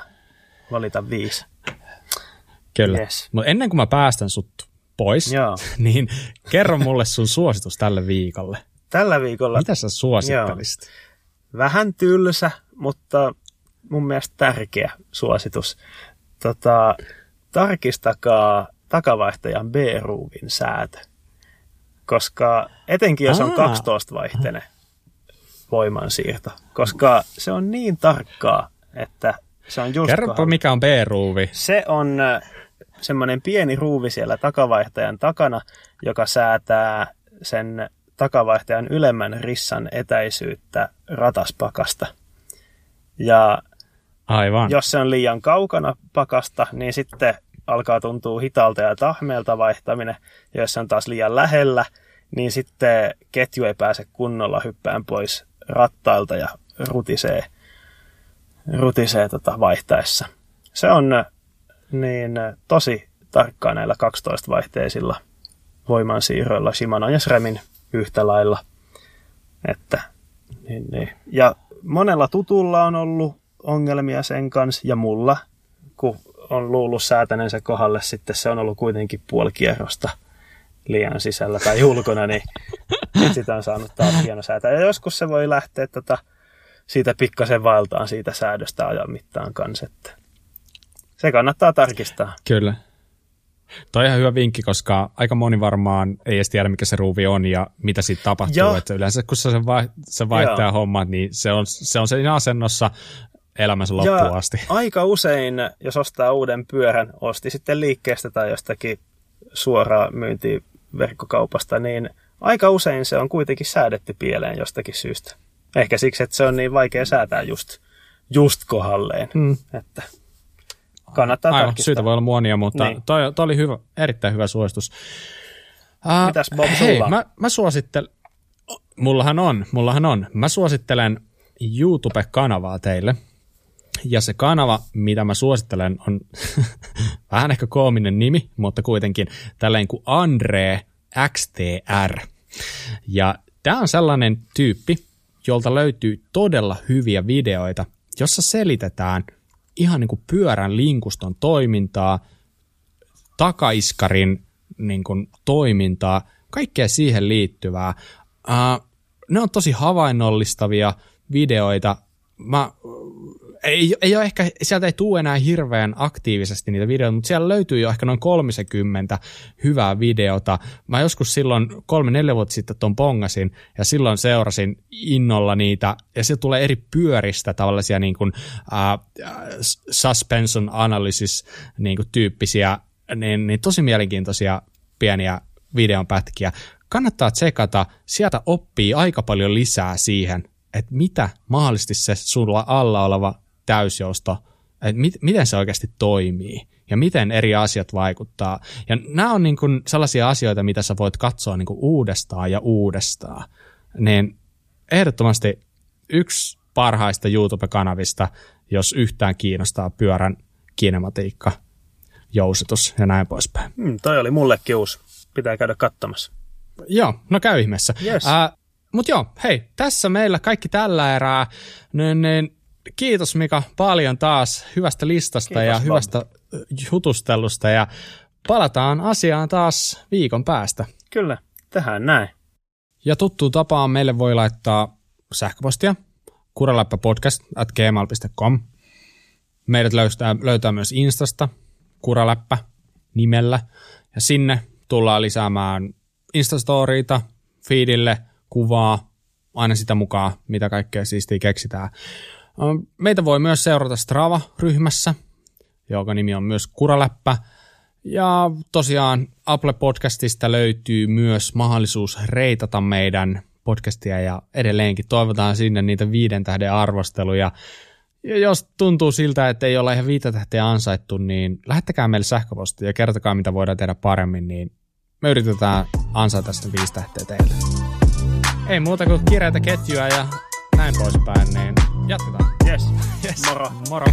valita viisi. Kyllä. Yes. Mutta ennen kuin mä päästän sut pois, Joo. niin kerro mulle sun suositus tälle viikolle. Tällä viikolla? Mitä sä suosittelisit? Joo. Vähän tylsä, mutta mun mielestä tärkeä suositus. Tota, tarkistakaa takavaihtajan B-ruuvin säätö. Koska etenkin jos on 12-vaihteinen voimansiirto, koska se on niin tarkkaa, että se on just Kerropa, mikä on B-ruuvi. Se on semmoinen pieni ruuvi siellä takavaihtajan takana, joka säätää sen takavaihtajan ylemmän rissan etäisyyttä rataspakasta. Ja Aivan. jos se on liian kaukana pakasta, niin sitten alkaa tuntua hitaalta ja tahmeelta vaihtaminen. Ja jos se on taas liian lähellä, niin sitten ketju ei pääse kunnolla hyppään pois rattailta ja rutisee, rutisee tota vaihtaessa. Se on niin tosi tarkkaa näillä 12-vaihteisilla voimansiirroilla Shimano ja Sremin yhtä lailla. Että, niin, niin. Ja monella tutulla on ollut ongelmia sen kanssa ja mulla, kun on luullut säätänensä kohdalle, sitten se on ollut kuitenkin puoli kierrosta liian sisällä tai ulkona, niin sitä on saanut taas hieno säätää. Ja joskus se voi lähteä tota, siitä pikkasen valtaan siitä säädöstä ajan mittaan kanssa, että se kannattaa tarkistaa. Kyllä. Toi on ihan hyvä vinkki, koska aika moni varmaan ei edes tiedä, mikä se ruuvi on ja mitä siitä tapahtuu. Joo. Että yleensä kun se, vai, se vaihtaa hommat, niin se on, se on siinä asennossa elämänsä loppuun ja asti. aika usein, jos ostaa uuden pyörän, osti sitten liikkeestä tai jostakin suoraa myyntiä verkkokaupasta, niin aika usein se on kuitenkin säädetty pieleen jostakin syystä. Ehkä siksi, että se on niin vaikea säätää just, just kohalleen. Mm. Että kannattaa Aivan, tarkistaa. syytä voi olla monia, mutta niin. toi, toi oli hyvä, erittäin hyvä suositus. Uh, Mitäs Bob hei, sulla? Mä, mä suosittelen, mullahan on, mullahan on. Mä suosittelen YouTube-kanavaa teille. Ja se kanava, mitä mä suosittelen, on vähän ehkä koominen nimi, mutta kuitenkin tällainen kuin Andre XTR. Ja tämä on sellainen tyyppi, jolta löytyy todella hyviä videoita, jossa selitetään ihan niin kuin pyörän linkuston toimintaa, takaiskarin niin kuin toimintaa, kaikkea siihen liittyvää. Uh, ne on tosi havainnollistavia videoita. Mä ei, ei ole ehkä, sieltä ei tule enää hirveän aktiivisesti niitä videoita, mutta siellä löytyy jo ehkä noin 30 hyvää videota. Mä joskus silloin kolme-neljä vuotta sitten ton pongasin ja silloin seurasin innolla niitä ja se tulee eri pyöristä tällaisia niin kuin, uh, suspension analysis niin kuin tyyppisiä, niin, niin tosi mielenkiintoisia pieniä videonpätkiä. Kannattaa tsekata, sieltä oppii aika paljon lisää siihen, että mitä mahdollisesti se sulla alla oleva täysjousto, että mit, miten se oikeasti toimii ja miten eri asiat vaikuttaa. Ja nämä on niin kuin sellaisia asioita, mitä sä voit katsoa niin kuin uudestaan ja uudestaan. Niin ehdottomasti yksi parhaista YouTube-kanavista, jos yhtään kiinnostaa pyörän kinematiikka, jousitus ja näin poispäin. Hmm, toi oli mullekin uusi. Pitää käydä katsomassa. Joo, no käy ihmeessä. Yes. Äh, Mutta joo, hei, tässä meillä kaikki tällä erää. Niin, niin kiitos Mika paljon taas hyvästä listasta kiitos, ja Bob. hyvästä jutustelusta ja palataan asiaan taas viikon päästä. Kyllä, tähän näin. Ja tuttuun tapaan meille voi laittaa sähköpostia kuraläppäpodcast at gmail.com. Meidät löytää, löytää myös Instasta kuraläppä nimellä ja sinne tullaan lisäämään Instastoriita, feedille, kuvaa, aina sitä mukaan, mitä kaikkea siistiä keksitään. Meitä voi myös seurata Strava-ryhmässä, joka nimi on myös Kuraläppä. Ja tosiaan Apple Podcastista löytyy myös mahdollisuus reitata meidän podcastia ja edelleenkin toivotaan sinne niitä viiden tähden arvosteluja. Ja jos tuntuu siltä, että ei ole ihan viitä tähteä ansaittu, niin lähettäkää meille sähköpostia ja kertokaa, mitä voidaan tehdä paremmin, niin me yritetään ansaita sitä viisi tähteä teille. Ei muuta kuin kireitä ketjua ja näin poispäin, niin jatketaan. Yes. yes. Moro. Moro.